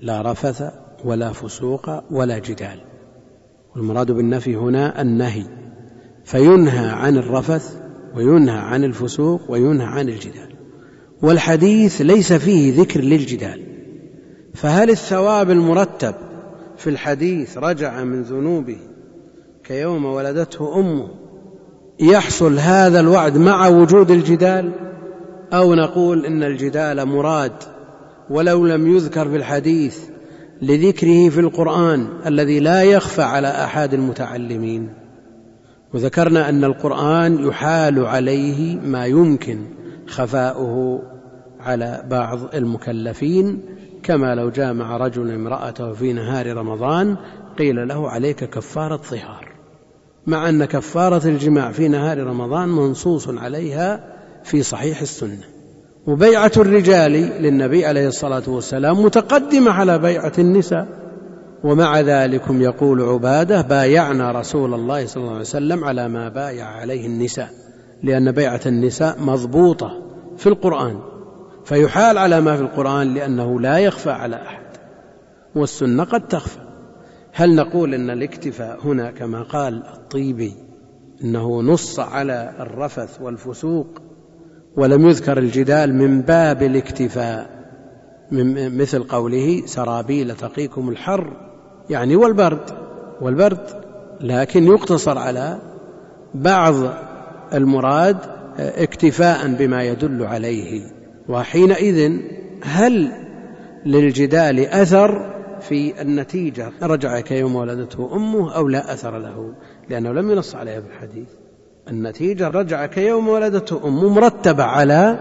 لا رفث ولا فسوق ولا جدال. والمراد بالنفي هنا النهي فينهى عن الرفث وينهى عن الفسوق وينهى عن الجدال. والحديث ليس فيه ذكر للجدال فهل الثواب المرتب في الحديث رجع من ذنوبه كيوم ولدته أمه يحصل هذا الوعد مع وجود الجدال؟ أو نقول إن الجدال مراد ولو لم يذكر في الحديث لذكره في القرآن الذي لا يخفى على أحد المتعلمين. وذكرنا أن القرآن يحال عليه ما يمكن خفاؤه على بعض المكلفين كما لو جامع رجل امرأته في نهار رمضان قيل له عليك كفارة ظهار مع أن كفارة الجماع في نهار رمضان منصوص عليها في صحيح السنة. وبيعة الرجال للنبي عليه الصلاة والسلام متقدمة على بيعة النساء. ومع ذلك يقول عبادة بايعنا رسول الله صلى الله عليه وسلم على ما بايع عليه النساء. لأن بيعة النساء مضبوطة في القرآن. فيحال على ما في القرآن لأنه لا يخفى على أحد. والسنة قد تخفى. هل نقول إن الاكتفاء هنا كما قال الطيبي إنه نص على الرفث والفسوق ولم يذكر الجدال من باب الاكتفاء؟ من مثل قوله سرابيل تقيكم الحر يعني والبرد والبرد لكن يقتصر على بعض المراد اكتفاء بما يدل عليه. وحينئذ هل للجدال أثر في النتيجة. رجع كيوم ولدته أمه أو لا أثر له لأنه لم ينص عليها في الحديث. النتيجة رجع كيوم ولدته أمه مرتبة على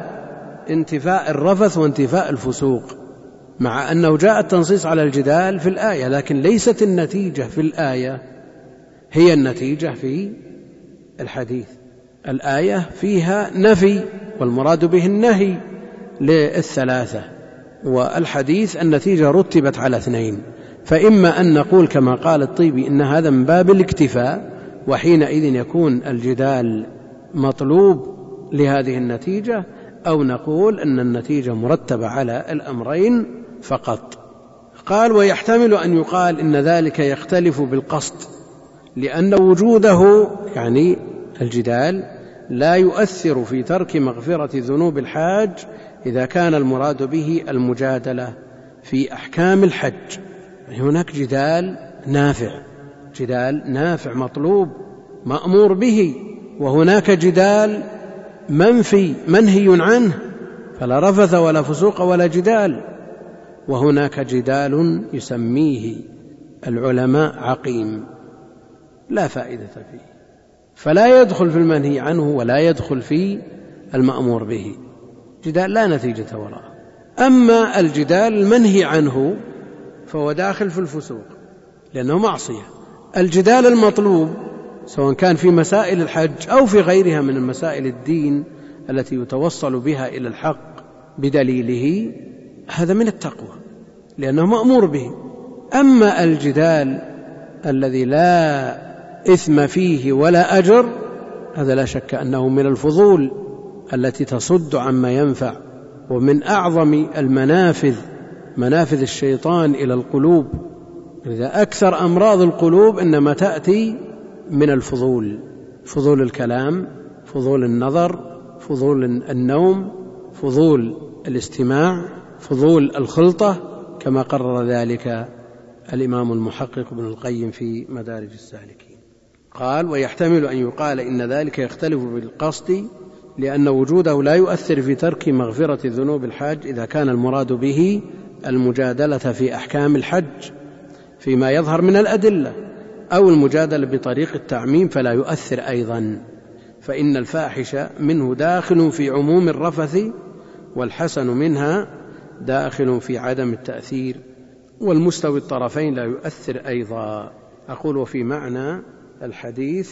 انتفاء الرفث وانتفاء الفسوق مع أنه جاء التنصيص على الجدال في الآية لكن ليست النتيجة في الآية هي النتيجة في الحديث. الآية فيها نفي والمراد به النهي للثلاثة. والحديث النتيجة رتبت على اثنين فإما أن نقول كما قال الطيبي إن هذا من باب الاكتفاء وحينئذ يكون الجدال مطلوب لهذه النتيجة أو نقول أن النتيجة مرتبة على الأمرين فقط. قال ويحتمل أن يقال إن ذلك يختلف بالقصد لأن وجوده يعني الجدال لا يؤثر في ترك مغفرة ذنوب الحاج إذا كان المراد به المجادلة في أحكام الحج. هناك جدال نافع جدال نافع مطلوب مأمور به وهناك جدال منفي منهي عنه فلا رفث ولا فسوق ولا جدال. وهناك جدال يسميه العلماء عقيم لا فائدة فيه. فلا يدخل في المنهي عنه ولا يدخل في المأمور به. جدال لا نتيجة وراءه. أما الجدال المنهي عنه فهو داخل في الفسوق لأنه معصية. الجدال المطلوب سواء كان في مسائل الحج أو في غيرها من مسائل الدين التي يتوصل بها إلى الحق بدليله هذا من التقوى لأنه مأمور به. أما الجدال الذي لا إثم فيه ولا أجر هذا لا شك أنه من الفضول التي تصد عما ينفع ومن أعظم المنافذ منافذ الشيطان إلى القلوب. لذا أكثر أمراض القلوب إنما تأتي من الفضول فضول الكلام فضول النظر فضول النوم فضول الاستماع فضول الخلطة كما قرر ذلك الإمام المحقق ابن القيم في مدارج السالكين. قال ويحتمل أن يقال إن ذلك يختلف بالقصد لأن وجوده لا يؤثر في ترك مغفرة ذنوب الحاج إذا كان المراد به المجادلة في أحكام الحج فيما يظهر من الأدلة أو المجادلة بطريق التعميم فلا يؤثر أيضا. فإن الفاحش منه داخل في عموم الرفث والحسن منها داخل في عدم التأثير والمستوي الطرفين لا يؤثر أيضا. أقول وفي معنى الحديث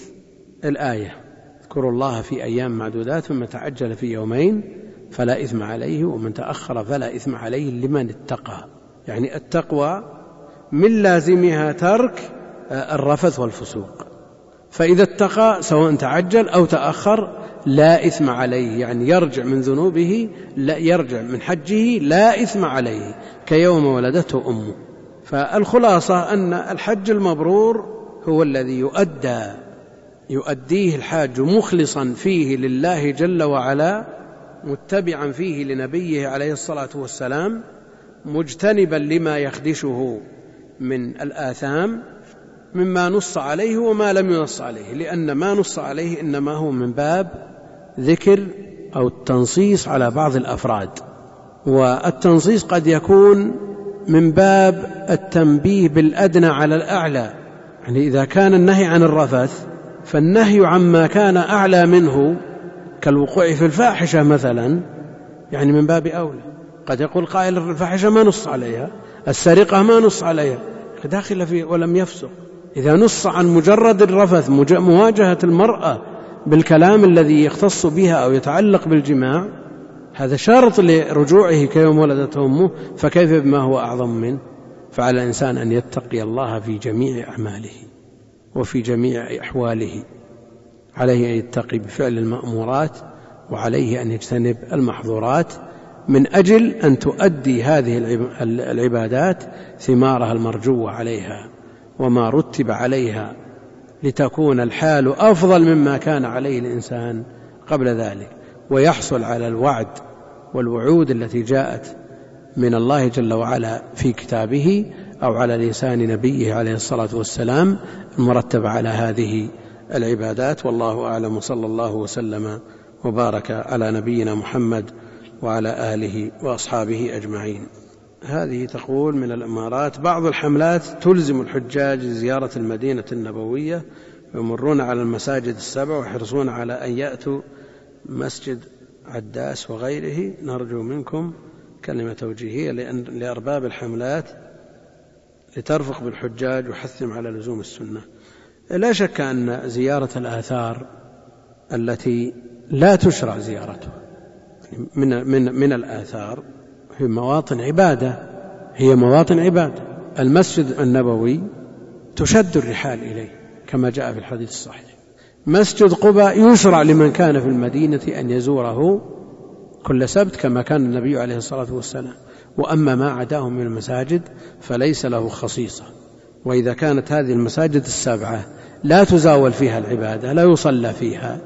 الآية. اذكروا الله في أيام معدودات ثم تعجل في يومين فلا إثم عليه ومن تأخر فلا إثم عليه لمن اتقى. يعني التقوى من لازمها ترك آه، الرفث والفسوق. فإذا اتقى سواء تعجل أو تأخر لا إثم عليه. يعني يرجع من ذنوبه لا يرجع من حجه لا إثم عليه. كيوم ولدته أمه. فالخلاصة أن الحج المبرور هو الذي يؤدى يؤديه الحاج مخلصا فيه لله جل وعلا متبعا فيه لنبيه عليه الصلاة والسلام مجتنبا لما يخدشه من الآثام مما نص عليه وما لم ينص عليه لأن ما نص عليه إنما هو من باب ذكر أو التنصيص على بعض الأفراد. والتنصيص قد يكون من باب التنبيه بالأدنى على الأعلى. يعني إذا كان النهي عن الرفث فالنهي عما كان أعلى منه كالوقوع في الفاحشة مثلا يعني من باب أولى. قد يقول قائل الفاحشة ما نص عليها السرقة ما نص عليها داخل فيه ولم يفسق. إذا نص عن مجرد الرفث مواجهة المرأة بالكلام الذي يختص بها أو يتعلق بالجماع هذا شرط لرجوعه كيوم ولدته أمه فكيف بما هو أعظم منه؟ فعلى الإنسان أن يتقي الله في جميع أعماله وفي جميع أحواله. عليه أن يتقي بفعل المأمورات وعليه أن يجتنب المحظورات من أجل أن تؤدي هذه العبادات ثمارها المرجوة عليها وما رتب عليها لتكون الحال أفضل مما كان عليه الإنسان قبل ذلك. ويحصل على الوعد والوعود التي جاءت من الله جل وعلا في كتابه أو على لسان نبيه عليه الصلاة والسلام المرتب على هذه العبادات. والله أعلم. صلى الله وسلم وبارك على نبينا محمد وعلى آله وأصحابه أجمعين. هذه تقول من الإمارات بعض الحملات تلزم الحجاج زيارة المدينة النبوية ويمرون على المساجد السبع ويحرصون على أن يأتوا مسجد عداس وغيره. نرجو منكم كلمة توجيهية لأن لأرباب الحملات لترفق بالحجاج وحثهم على لزوم السنة. لا شك أن زيارة الآثار التي لا تشرع زيارتها من من من الآثار هي مواطن عبادة هي مواطن عبادة. المسجد النبوي تشد الرحال إليه كما جاء في الحديث الصحيح. مسجد قباء يشرع لمن كان في المدينة أن يزوره كل سبت كما كان النبي عليه الصلاة والسلام. وأما ما عداه من المساجد فليس له خصيصة. وإذا كانت هذه المساجد السبعة لا تزاول فيها العبادة لا يصلى فيها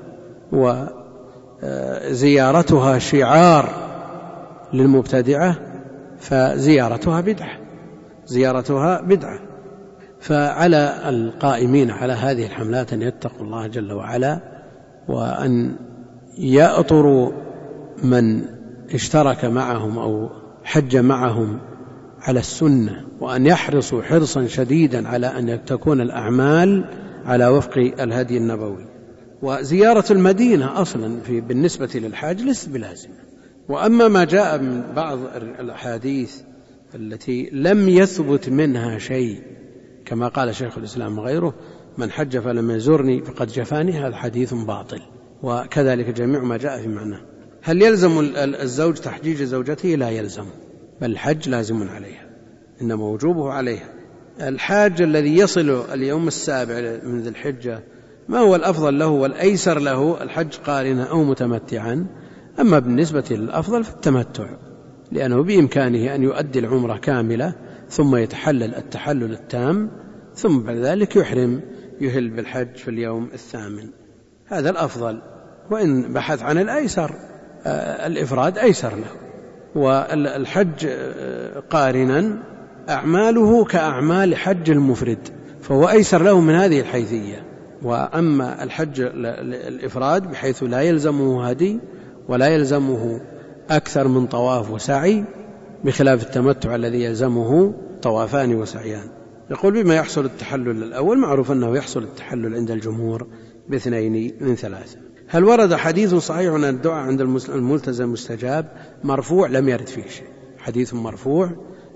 وزيارتها شعار للمبتدعة فزيارتها بدعة. زيارتها بدعة. فعلى القائمين على هذه الحملات أن يتقوا الله جل وعلا وأن يأطروا من اشترك معهم أو حج معهم على السنة وأن يحرصوا حرصا شديدا على أن تكون الأعمال على وفق الهدي النبوي. وزيارة المدينة أصلا في بالنسبة للحاج ليست بلازمة. وأما ما جاء من بعض الأحاديث التي لم يثبت منها شيء كما قال شيخ الإسلام وغيره من حج فلم يزرني فقد جفاني هذا حديث باطل. وكذلك جميع ما جاء في معناه. هل يلزم الزوج تحجيج زوجته؟ لا يلزم بل الحج لازم عليها إنما وجوبه عليها. الحاج الذي يصل اليوم السابع من ذي الحجة ما هو الأفضل له والأيسر له؟ الحج قارنا أو متمتعا أما بالنسبة للأفضل فالتمتع لأنه بإمكانه أن يؤدي العمرة كاملة ثم يتحلل التحلل التام ثم بعد ذلك يحرم يهل بالحج في اليوم الثامن. هذا الأفضل وإن بحث عن الأيسر. الإفراد أيسر له. والحج آه، قارنا أعماله كأعمال حج المفرد فهو أيسر له من هذه الحيثية. وأما الحج الإفراد بحيث لا يلزمه هدي ولا يلزمه أكثر من طواف وسعي بخلاف التمتع الذي يلزمه طوافان وسعيان. يقول بما يحصل التحلل الأول معروف أنه يحصل التحلل عند الجمهور باثنين من ثلاثة. هل ورد حديث صحيح أن الدعاء عند الملتزم مستجاب؟ مرفوع لم يرد فيه شيء. حديث مرفوع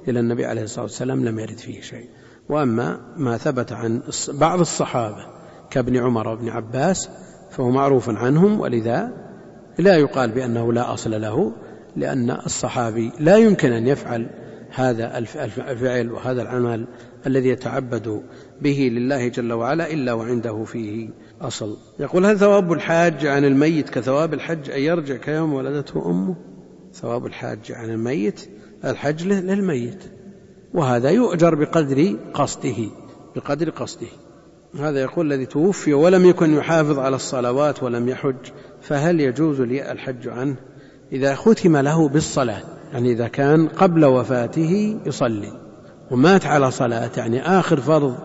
إلى النبي عليه الصلاة والسلام لم يرد فيه شيء. وأما ما ثبت عن بعض الصحابة كابن عمر وابن عباس فهو معروف عنهم ولذا لا يقال بأنه لا أصل له لأن الصحابي لا يمكن أن يفعل هذا الفعل وهذا العمل الذي يتعبد به لله جل وعلا إلا وعنده فيه أصل. يقول هل ثواب الحاج عن الميت كثواب الحج؟ أن يرجع كيوم ولدته أمه. ثواب الحاج عن الميت الحج للميت. وهذا يؤجر بقدر قصده بقدر قصده. هذا يقول الذي توفي ولم يكن يحافظ على الصلوات ولم يحج فهل يجوز لي الحج عنه؟ إذا ختم له بالصلاة يعني إذا كان قبل وفاته يصلي ومات على صلاة يعني آخر فرض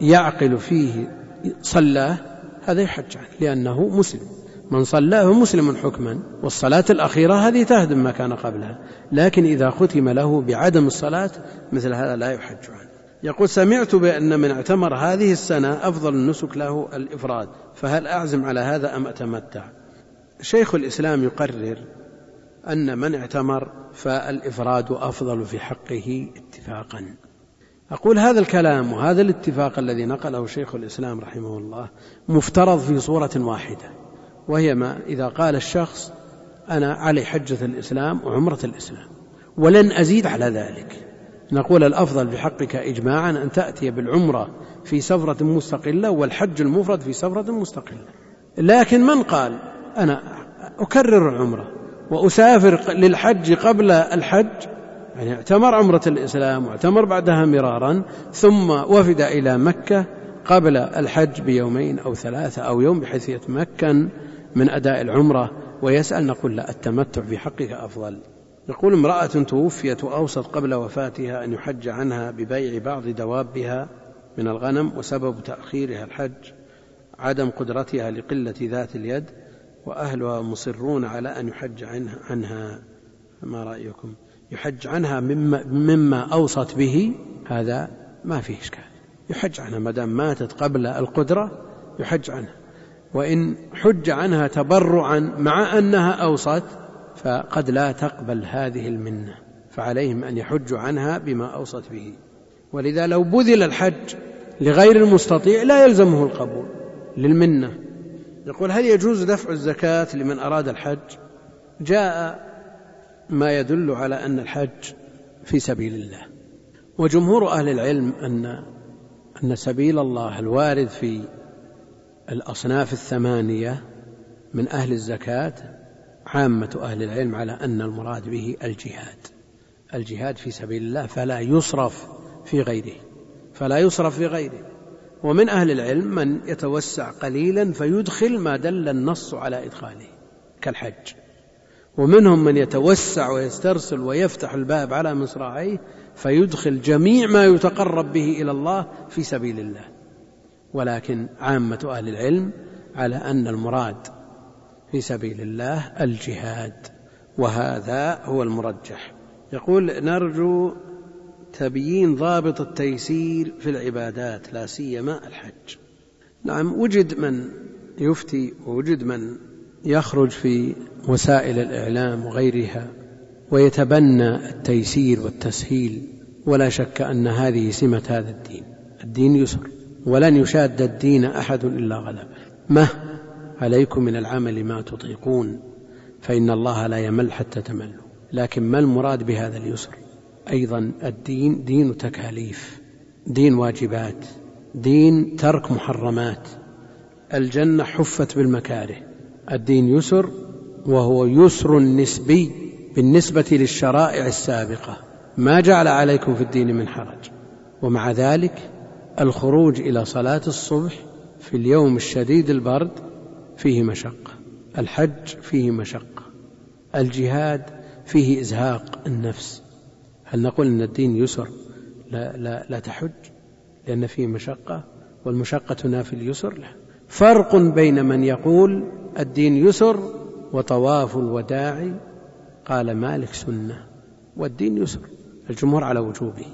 يعقل فيه صلاه هذا يحج عنه لأنه مسلم. من صلاه مسلم حكما والصلاة الأخيرة هذه تهدم ما كان قبلها. لكن إذا ختم له بعدم الصلاة مثل هذا لا يحج عنه. يقول سمعت بأن من اعتمر هذه السنة أفضل النسك له الإفراد فهل أعزم على هذا أم أتمتع؟ شيخ الإسلام يقرر أن من اعتمر فالإفراد أفضل في حقه اتفاقا. أقول هذا الكلام وهذا الاتفاق الذي نقله شيخ الإسلام رحمه الله مفترض في صورة واحدة وهي ما إذا قال الشخص أنا علي حجة الإسلام وعمرة الإسلام ولن أزيد على ذلك. نقول الأفضل بحقك إجماعا أن تأتي بالعمرة في سفرة مستقلة والحج المفرد في سفرة مستقلة. لكن من قال أنا أكرر العمرة وأسافر للحج قبل الحج؟ يعني اعتمر عمرة الإسلام واعتمر بعدها مرارا ثم وفد إلى مكة قبل الحج بيومين أو ثلاثة أو يوم بحيث يتمكن من أداء العمرة ويسأل نقول لا التمتع في حقك أفضل. يقول امرأة توفيت وأوصت قبل وفاتها أن يحج عنها ببيع بعض دوابها من الغنم وسبب تأخيرها الحج عدم قدرتها لقلة ذات اليد وأهلها مصرون على أن يحج عنها, ما رأيكم؟ يحج عنها مما, مما أوصت به هذا ما فيه إشكال. يحج عنها ما دام ماتت قبل القدرة يحج عنها. وإن حج عنها تبرعا مع أنها أوصت فقد لا تقبل هذه المنة فعليهم أن يحجوا عنها بما أوصت به. ولذا لو بذل الحج لغير المستطيع لا يلزمه القبول للمنة. يقول هل يجوز دفع الزكاة لمن أراد الحج؟ جاء ما يدل على أن الحج في سبيل الله. وجمهور أهل العلم أن أن سبيل الله الوارد في الأصناف الثمانية من أهل الزكاة عامة أهل العلم على أن المراد به الجهاد. الجهاد في سبيل الله فلا يصرف في غيره فلا يصرف في غيره. ومن أهل العلم من يتوسع قليلا فيدخل ما دل النص على إدخاله كالحج. ومنهم من يتوسع ويسترسل ويفتح الباب على مصراعيه فيدخل جميع ما يتقرب به إلى الله في سبيل الله. ولكن عامة أهل العلم على أن المراد في سبيل الله الجهاد وهذا هو المرجح. يقول نرجو تبيين ضابط التيسير في العبادات لا سيما الحج. نعم وجد من يفتي ووجد من يخرج في وسائل الإعلام وغيرها ويتبنى التيسير والتسهيل ولا شك أن هذه سمة هذا الدين الدين يسر ولن يشاد الدين أحد إلا غلبه. مه عليكم من العمل ما تطيقون فإن الله لا يمل حتى تملوا لكن ما المراد بهذا اليسر؟ أيضا الدين دين تكاليف دين واجبات دين ترك محرمات. الجنة حفت بالمكاره الدين يسر وهو يسر نسبي بالنسبة للشرائع السابقة. ما جعل عليكم في الدين من حرج. ومع ذلك الخروج إلى صلاة الصبح في اليوم الشديد البرد فيه مشقة. الحج فيه مشقة. الجهاد فيه إزهاق النفس. هل نقول إن الدين يسر؟ لا لا لا تحج لأن فيه مشقة والمشقة تنافي اليسر لا. فرق بين من يقول الدين يسر وطواف الوداع قال مالك سنة والدين يسر الجمهور على وجوبه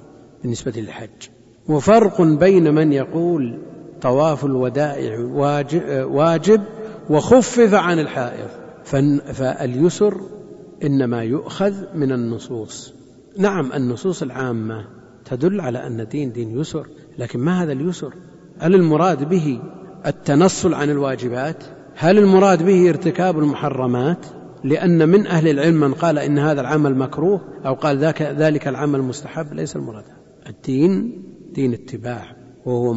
بالنسبة للحج. وفرق بين من يقول طواف الوداع واجب وخفف عن الحائض فاليسر إنما يؤخذ من النصوص. نعم النصوص العامة تدل على أن الدين دين يسر لكن ما هذا اليسر؟ هل المراد به التنصل عن الواجبات؟ هل المراد به ارتكاب المحرمات؟ لأن من أهل العلم من قال إن هذا العمل مكروه أو قال ذاك ذلك العمل مستحب ليس المراد. الدين دين اتباع وهو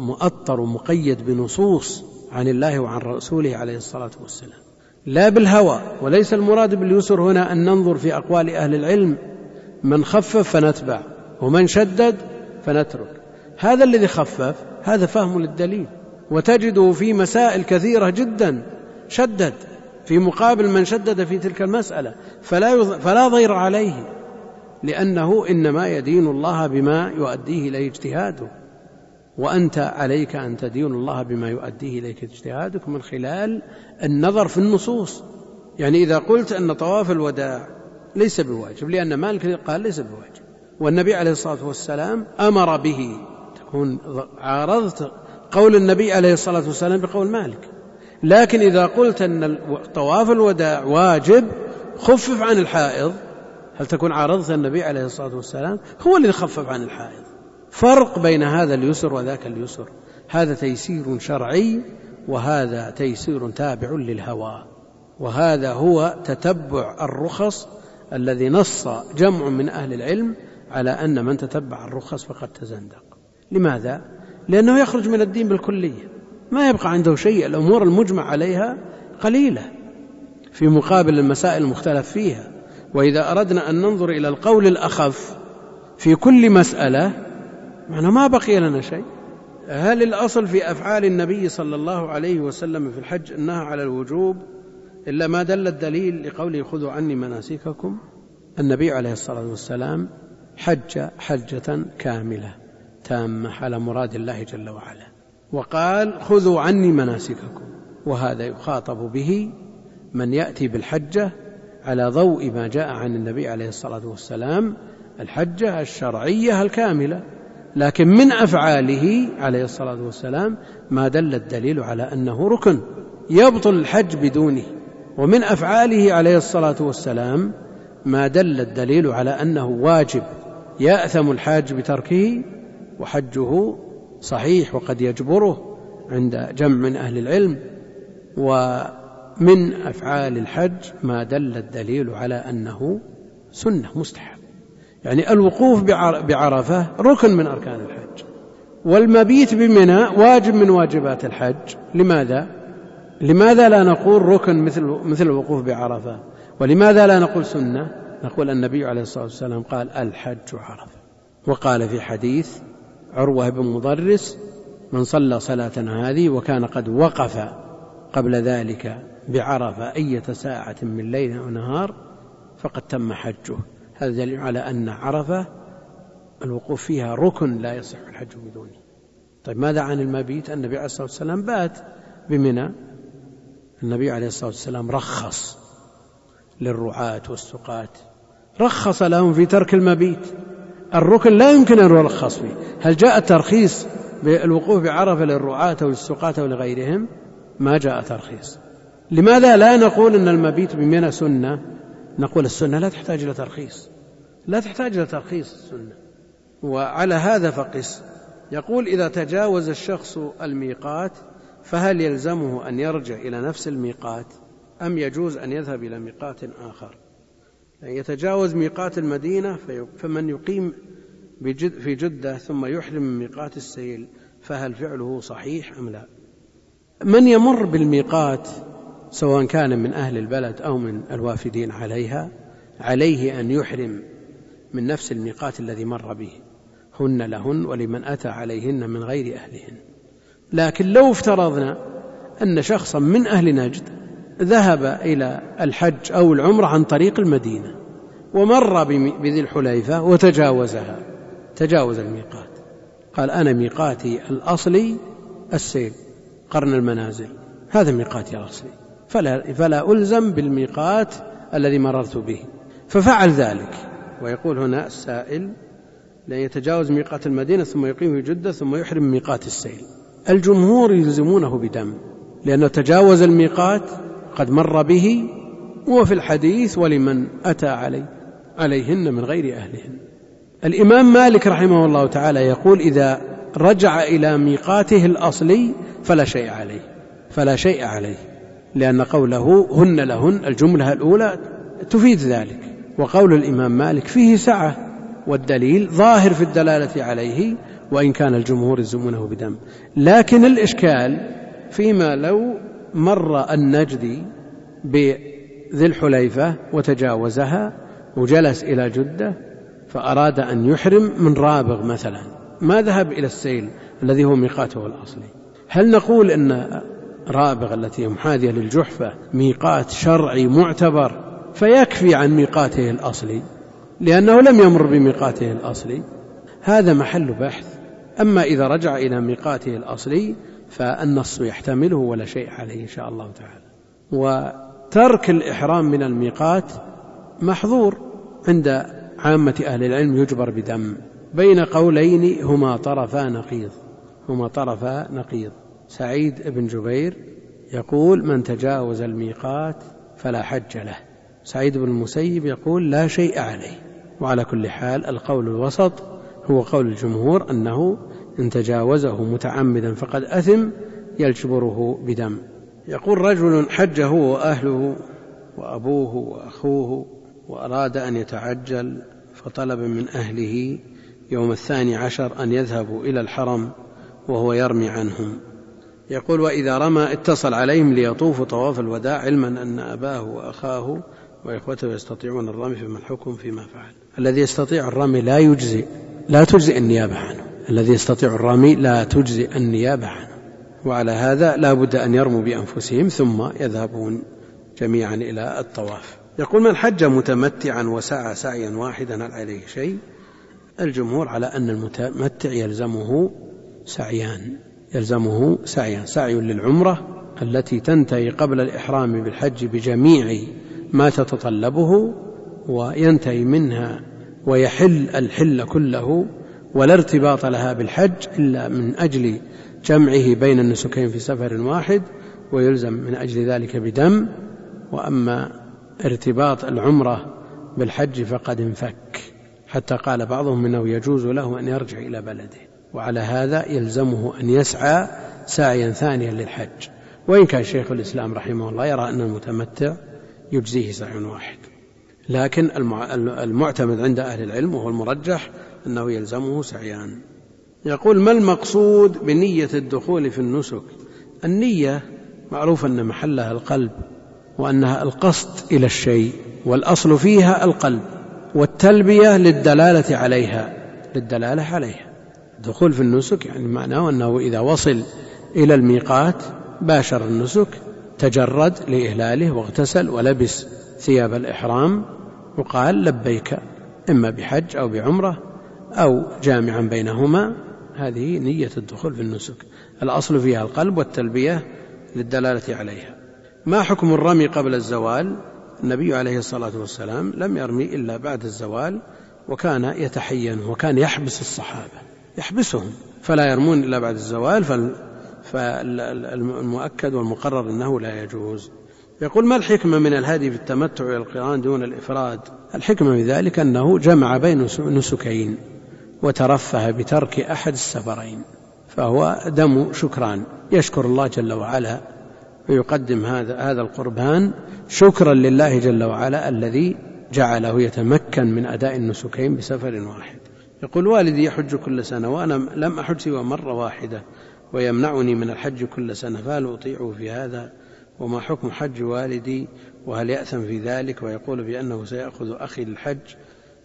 مؤطر ومقيد بنصوص عن الله وعن رسوله عليه الصلاة والسلام. لا بالهوى وليس المراد باليسر هنا أن ننظر في أقوال أهل العلم. من خفف فنتبع ومن شدد فنترك. هذا الذي خفف هذا فهم للدليل. وتجده في مسائل كثيرة جدا شدد في مقابل من شدد في تلك المسألة فلا فلا ضير عليه لأنه إنما يدين الله بما يؤديه إليه اجتهاده. وأنت عليك أن تدين الله بما يؤديه إليك اجتهادك من خلال النظر في النصوص. يعني إذا قلت أن طواف الوداع ليس بواجب لأن مالك قال ليس بواجب. والنبي عليه الصلاة والسلام أمر به تكون عارضت قول النبي عليه الصلاة والسلام بقول مالك. لكن إذا قلت أن طواف الوداع واجب خفف عن الحائض. هل تكون عارضت النبي عليه الصلاة والسلام؟ هو الذي خفف عن الحائض. فرق بين هذا اليسر وذاك اليسر. هذا تيسير شرعي وهذا تيسير تابع للهوى. وهذا هو تتبع الرخص الذي نص جمع من أهل العلم على أن من تتبع الرخص فقد تزندق. لماذا؟ لأنه يخرج من الدين بالكلية. ما يبقى عنده شيء الأمور المجمع عليها قليلة في مقابل المسائل المختلف فيها. وإذا أردنا أن ننظر إلى القول الأخف في كل مسألة معنى ما بقي لنا شيء. هل الأصل في أفعال النبي صلى الله عليه وسلم في الحج أنها على الوجوب؟ إلا ما دل الدليل لقوله خذوا عني مناسككم. النبي عليه الصلاة والسلام حج حجة كاملة. تامة على مراد الله جل وعلا. وقال خذوا عني مناسككم. وهذا يخاطب به من يأتي بالحجة على ضوء ما جاء عن النبي عليه الصلاة والسلام الحجة الشرعية الكاملة. لكن من أفعاله عليه الصلاة والسلام ما دل الدليل على أنه ركن يبطل الحج بدونه. ومن أفعاله عليه الصلاة والسلام ما دل الدليل على أنه واجب يأثم الحاج بتركه وحجه صحيح وقد يجبره عند جمع من أهل العلم ومن أفعال الحج ما دل الدليل على أنه سنة مستحب. يعني الوقوف بعرفة ركن من أركان الحج. والمبيت بمنى واجب من واجبات الحج. لماذا؟ لماذا لا نقول ركن مثل مثل الوقوف بعرفة؟ ولماذا لا نقول سنة؟ نقول النبي عليه الصلاة والسلام قال الحج عرفة. وقال في حديث عروة بن مضرس من صلى صلاة هذه وكان قد وقف قبل ذلك بعرفة أية ساعة من ليل أو نهار فقد تم حجه. هذا دليل على أن عرفة الوقوف فيها ركن لا يصح الحج بدونه. طيب ماذا عن المبيت؟ النبي عليه الصلاة والسلام بات بمنى. النبي عليه الصلاة والسلام رخص للرعاة والسقاة. رخص لهم في ترك المبيت. الركن لا يمكن أن يرخص فيه. هل جاء الترخيص بالوقوف بعرفة للرعاة أو للسقاة أو لغيرهم؟ ما جاء ترخيص. لماذا لا نقول أن المبيت بمنى سنة؟ نقول السنة لا تحتاج إلى ترخيص. لا تحتاج إلى ترخيص السنة. وعلى هذا فقس. يقول إذا تجاوز الشخص الميقات فهل يلزمه أن يرجع إلى نفس الميقات أم يجوز أن يذهب إلى ميقات آخر؟ يتجاوز ميقات المدينة فمن يقيم في جدة ثم يحرم من ميقات السيل فهل فعله صحيح أم لا؟ من يمر بالميقات سواء كان من أهل البلد أو من الوافدين عليها عليه أن يحرم من نفس الميقات الذي مر به هن لهن ولمن أتى عليهن من غير أهلهن. لكن لو افترضنا أن شخصا من أهل نجد ذهب إلى الحج أو العمرة عن طريق المدينة ومر بذي الحليفة وتجاوزها تجاوز الميقات. قال أنا ميقاتي الأصلي السيل قرن المنازل. هذا ميقاتي الأصلي. فلا, فلا ألزم بالميقات الذي مررت به. ففعل ذلك. ويقول هنا السائل لأن يتجاوز ميقات المدينة ثم يقيم في جدة ثم يحرم ميقات السيل. الجمهور يلزمونه بدم لأنه تجاوز الميقات قد مر به وفي الحديث ولمن أتى عليه عليهن من غير أهلهن. الإمام مالك رحمه الله تعالى يقول إذا رجع إلى ميقاته الأصلي فلا شيء عليه فلا شيء عليه لأن قوله هن لهن الجملة الأولى تفيد ذلك. وقول الإمام مالك فيه سعة والدليل ظاهر في الدلالة عليه وإن كان الجمهور يلزمونه بدم. لكن الإشكال فيما لو مر النجدي بذي الحليفة وتجاوزها وجلس إلى جدة فأراد أن يحرم من رابغ مثلا. ما ذهب إلى السيل الذي هو ميقاته الأصلي. هل نقول أن رابغ التي محاذية للجحفة ميقات شرعي معتبر؟ فيكفي عن ميقاته الأصلي لأنه لم يمر بميقاته الأصلي. هذا محل بحث. أما إذا رجع إلى ميقاته الأصلي فالنص يحتمله ولا شيء عليه إن شاء الله تعالى. وترك الإحرام من الميقات محظور عند عامة أهل العلم يجبر بدم. بين قولين هما طرفا نقيض هما طرفا نقيض. سعيد بن جبير يقول من تجاوز الميقات فلا حج له. سعيد بن المسيب يقول لا شيء عليه. وعلى كل حال القول الوسط هو قول الجمهور أنه إن تجاوزه متعمدا فقد أثم يجبره بدم. يقول رجل حج هو وأهله وأبوه وأخوه وأراد أن يتعجل فطلب من أهله يوم الثاني عشر أن يذهبوا إلى الحرم وهو يرمي عنهم. يقول وإذا رمى اتصل عليهم ليطوفوا طواف الوداع علما أن أباه وأخاه وإخوته يستطيعون الرمي فما الحكم فيما فعل. الذي يستطيع الرمي لا يجزي لا تجزئ النيابة عنه. الذي يستطيع الرمي لا تجزئ النيابة عنه. وعلى هذا لا بد أن يرموا بأنفسهم ثم يذهبون جميعا إلى الطواف. يقول من حج متمتعا وسعى سعيا واحدا هل عليه شيء؟ الجمهور على أن المتمتع يلزمه سعيان يلزمه سعيان سعي للعمرة التي تنتهي قبل الإحرام بالحج بجميع ما تتطلبه وينتهي منها ويحل الحل كله ولا ارتباط لها بالحج إلا من أجل جمعه بين النسكين في سفر واحد ويلزم من أجل ذلك بدم. وأما ارتباط العمرة بالحج فقد انفك. حتى قال بعضهم إنه يجوز له أن يرجع إلى بلده. وعلى هذا يلزمه أن يسعى سعيا ثانيا للحج. وإن كان شيخ الإسلام رحمه الله يرى أن المتمتع يجزيه سعي واحد. لكن المعتمد عند أهل العلم وهو المرجح أنه يلزمه سعيان. يقول ما المقصود بنية الدخول في النسك؟ النية معروف أن محلها القلب وأنها القصد إلى الشيء والأصل فيها القلب والتلبية للدلالة عليها للدلالة عليها. الدخول في النسك يعني معناه أنه إذا وصل إلى الميقات باشر النسك تجرد لإهلاله واغتسل ولبس ثياب الإحرام وقال لبيك إما بحج أو بعمرة أو جامعا بينهما هذه نية الدخول في النسك. الأصل فيها القلب والتلبية للدلالة عليها. ما حكم الرمي قبل الزوال؟ النبي عليه الصلاة والسلام لم يرمي إلا بعد الزوال وكان يتحين وكان يحبس الصحابة يحبسهم. فلا يرمون إلا بعد الزوال فالمؤكد والمقرر أنه لا يجوز. يقول ما الحكمة من الهدي في التمتع إلى القرآن دون الإفراد؟ الحكمة في ذلك أنه جمع بين نسكين. وترفه بترك أحد السفرين فهو دم شكران. يشكر الله جل وعلا ويقدم هذا هذا القربان شكرا لله جل وعلا الذي جعله يتمكن من أداء النسكين بسفر واحد. يقول والدي يحج كل سنة وأنا لم أحج سوى مرة واحدة ويمنعني من الحج كل سنة فهل أطيعه في هذا؟ وما حكم حج والدي؟ وهل يأثم في ذلك؟ ويقول بأنه سيأخذ أخي للحج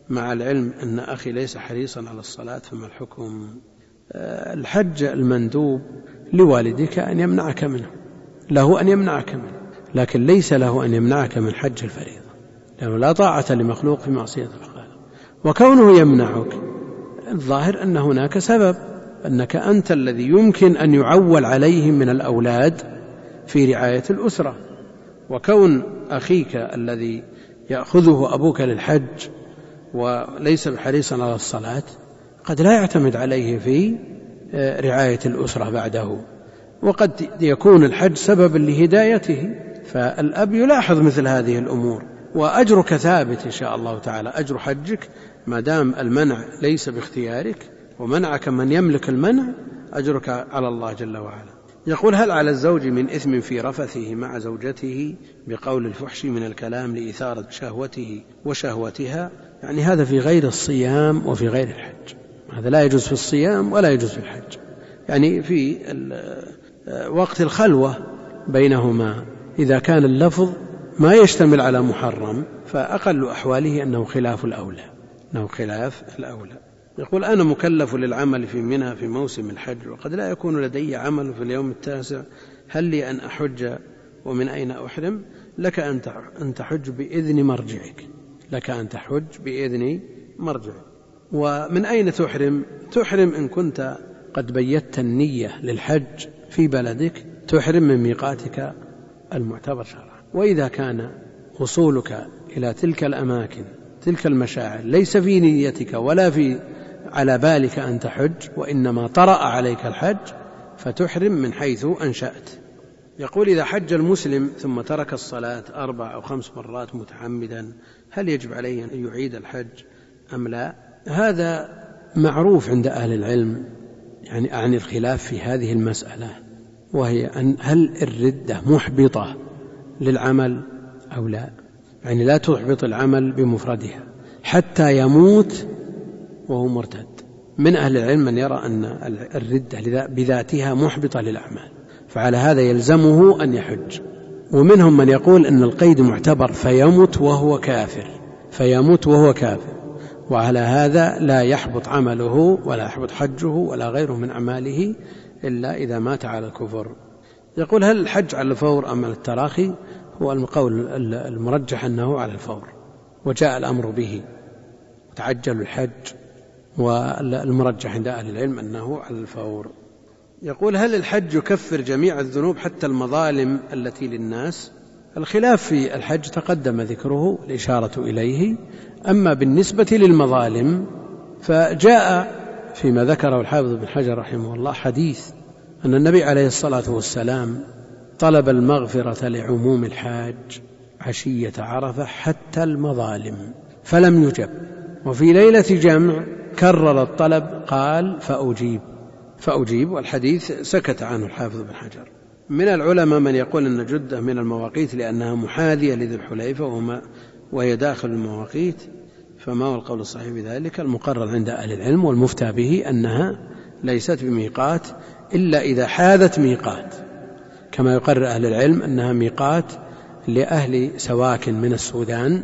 مع العلم أن أخي ليس حريصا على الصلاة فما الحكم؟ آه، الحج المندوب لوالدك أن يمنعك منه له أن يمنعك منه لكن ليس له أن يمنعك من حج الفريضة لأنه لا طاعة لمخلوق في معصية الخالق وكونه يمنعك الظاهر أن هناك سبب أنك أنت الذي يمكن أن يعول عليهم من الأولاد في رعاية الأسرة. وكون أخيك الذي يأخذه أبوك للحج وليس بحريصا على الصلاة قد لا يعتمد عليه في آه، رعاية الأسرة بعده. وقد يكون الحج سببا لهدايته فالأب يلاحظ مثل هذه الأمور. وأجرك ثابت إن شاء الله تعالى. أجر حجك ما دام المنع ليس باختيارك ومنعك من يملك المنع أجرك على الله جل وعلا. يقول هل على الزوج من إثم في رفثه مع زوجته بقول الفحش من الكلام لإثارة شهوته وشهوتها؟ يعني هذا في غير الصيام وفي غير الحج. هذا لا يجوز في الصيام ولا يجوز في الحج. يعني في وقت الخلوة بينهما. إذا كان اللفظ ما يشتمل على محرم فأقل أحواله أنه خلاف الأولى. أنه خلاف الأولى. يقول أنا مكلف للعمل في منى في موسم الحج وقد لا يكون لدي عمل في اليوم التاسع. هل لي أن أحج ومن أين أحرم؟ لك أن تحج بإذن مرجعك. لك أن تحج بإذن مرجعك ومن أين تحرم؟ تحرم إن كنت قد بيت النية للحج في بلدك تحرم من ميقاتك المعتبر شرعا. وإذا كان وصولك إلى تلك الأماكن تلك المشاعر ليس في نيتك ولا في على بالك أن تحج وإنما طرأ عليك الحج فتحرم من حيث أنشأت. يقول إذا حج المسلم ثم ترك الصلاة أربع أو خمس مرات متعمدا هل يجب عليه أن يعيد الحج أم لا؟ هذا معروف عند أهل العلم يعني أعني الخلاف في هذه المسألة وهي أن هل الردة محبطة للعمل أو لا؟ يعني لا تحبط العمل بمفردها حتى يموت وهو مرتد. من أهل العلم من يرى أن الردة بذاتها محبطة للأعمال. فعلى هذا يلزمه أن يحج. ومنهم من يقول أن القيد معتبر فيمت وهو كافر فيموت وهو كافر. وعلى هذا لا يحبط عمله ولا يحبط حجه ولا غيره من أعماله إلا إذا مات على الكفر. يقول هل الحج على الفور أم على التراخي؟ هو القول المرجح أنه على الفور. وجاء الأمر به. تعجل الحج. والمرجح عند أهل العلم أنه على الفور. يقول هل الحج يكفر جميع الذنوب حتى المظالم التي للناس؟ الخلاف في الحج تقدم ذكره الإشارة إليه. أما بالنسبة للمظالم فجاء فيما ذكره الحافظ بن حجر رحمه الله حديث أن النبي عليه الصلاة والسلام طلب المغفرة لعموم الحاج عشية عرفة حتى المظالم فلم يجب. وفي ليلة جمع كرر الطلب قال فأجيب. فأجيب والحديث سكت عنه الحافظ بن حجر. من العلماء من يقول أن جدة من المواقيت لأنها محاذية لذي الحليفة وما وهي داخل المواقيت. فما هو القول الصحيح بذلك؟ المقرر عند أهل العلم والمفتى به أنها ليست بميقات إلا إذا حاذت ميقات. كما يقرر أهل العلم أنها ميقات لأهل سواكن من السودان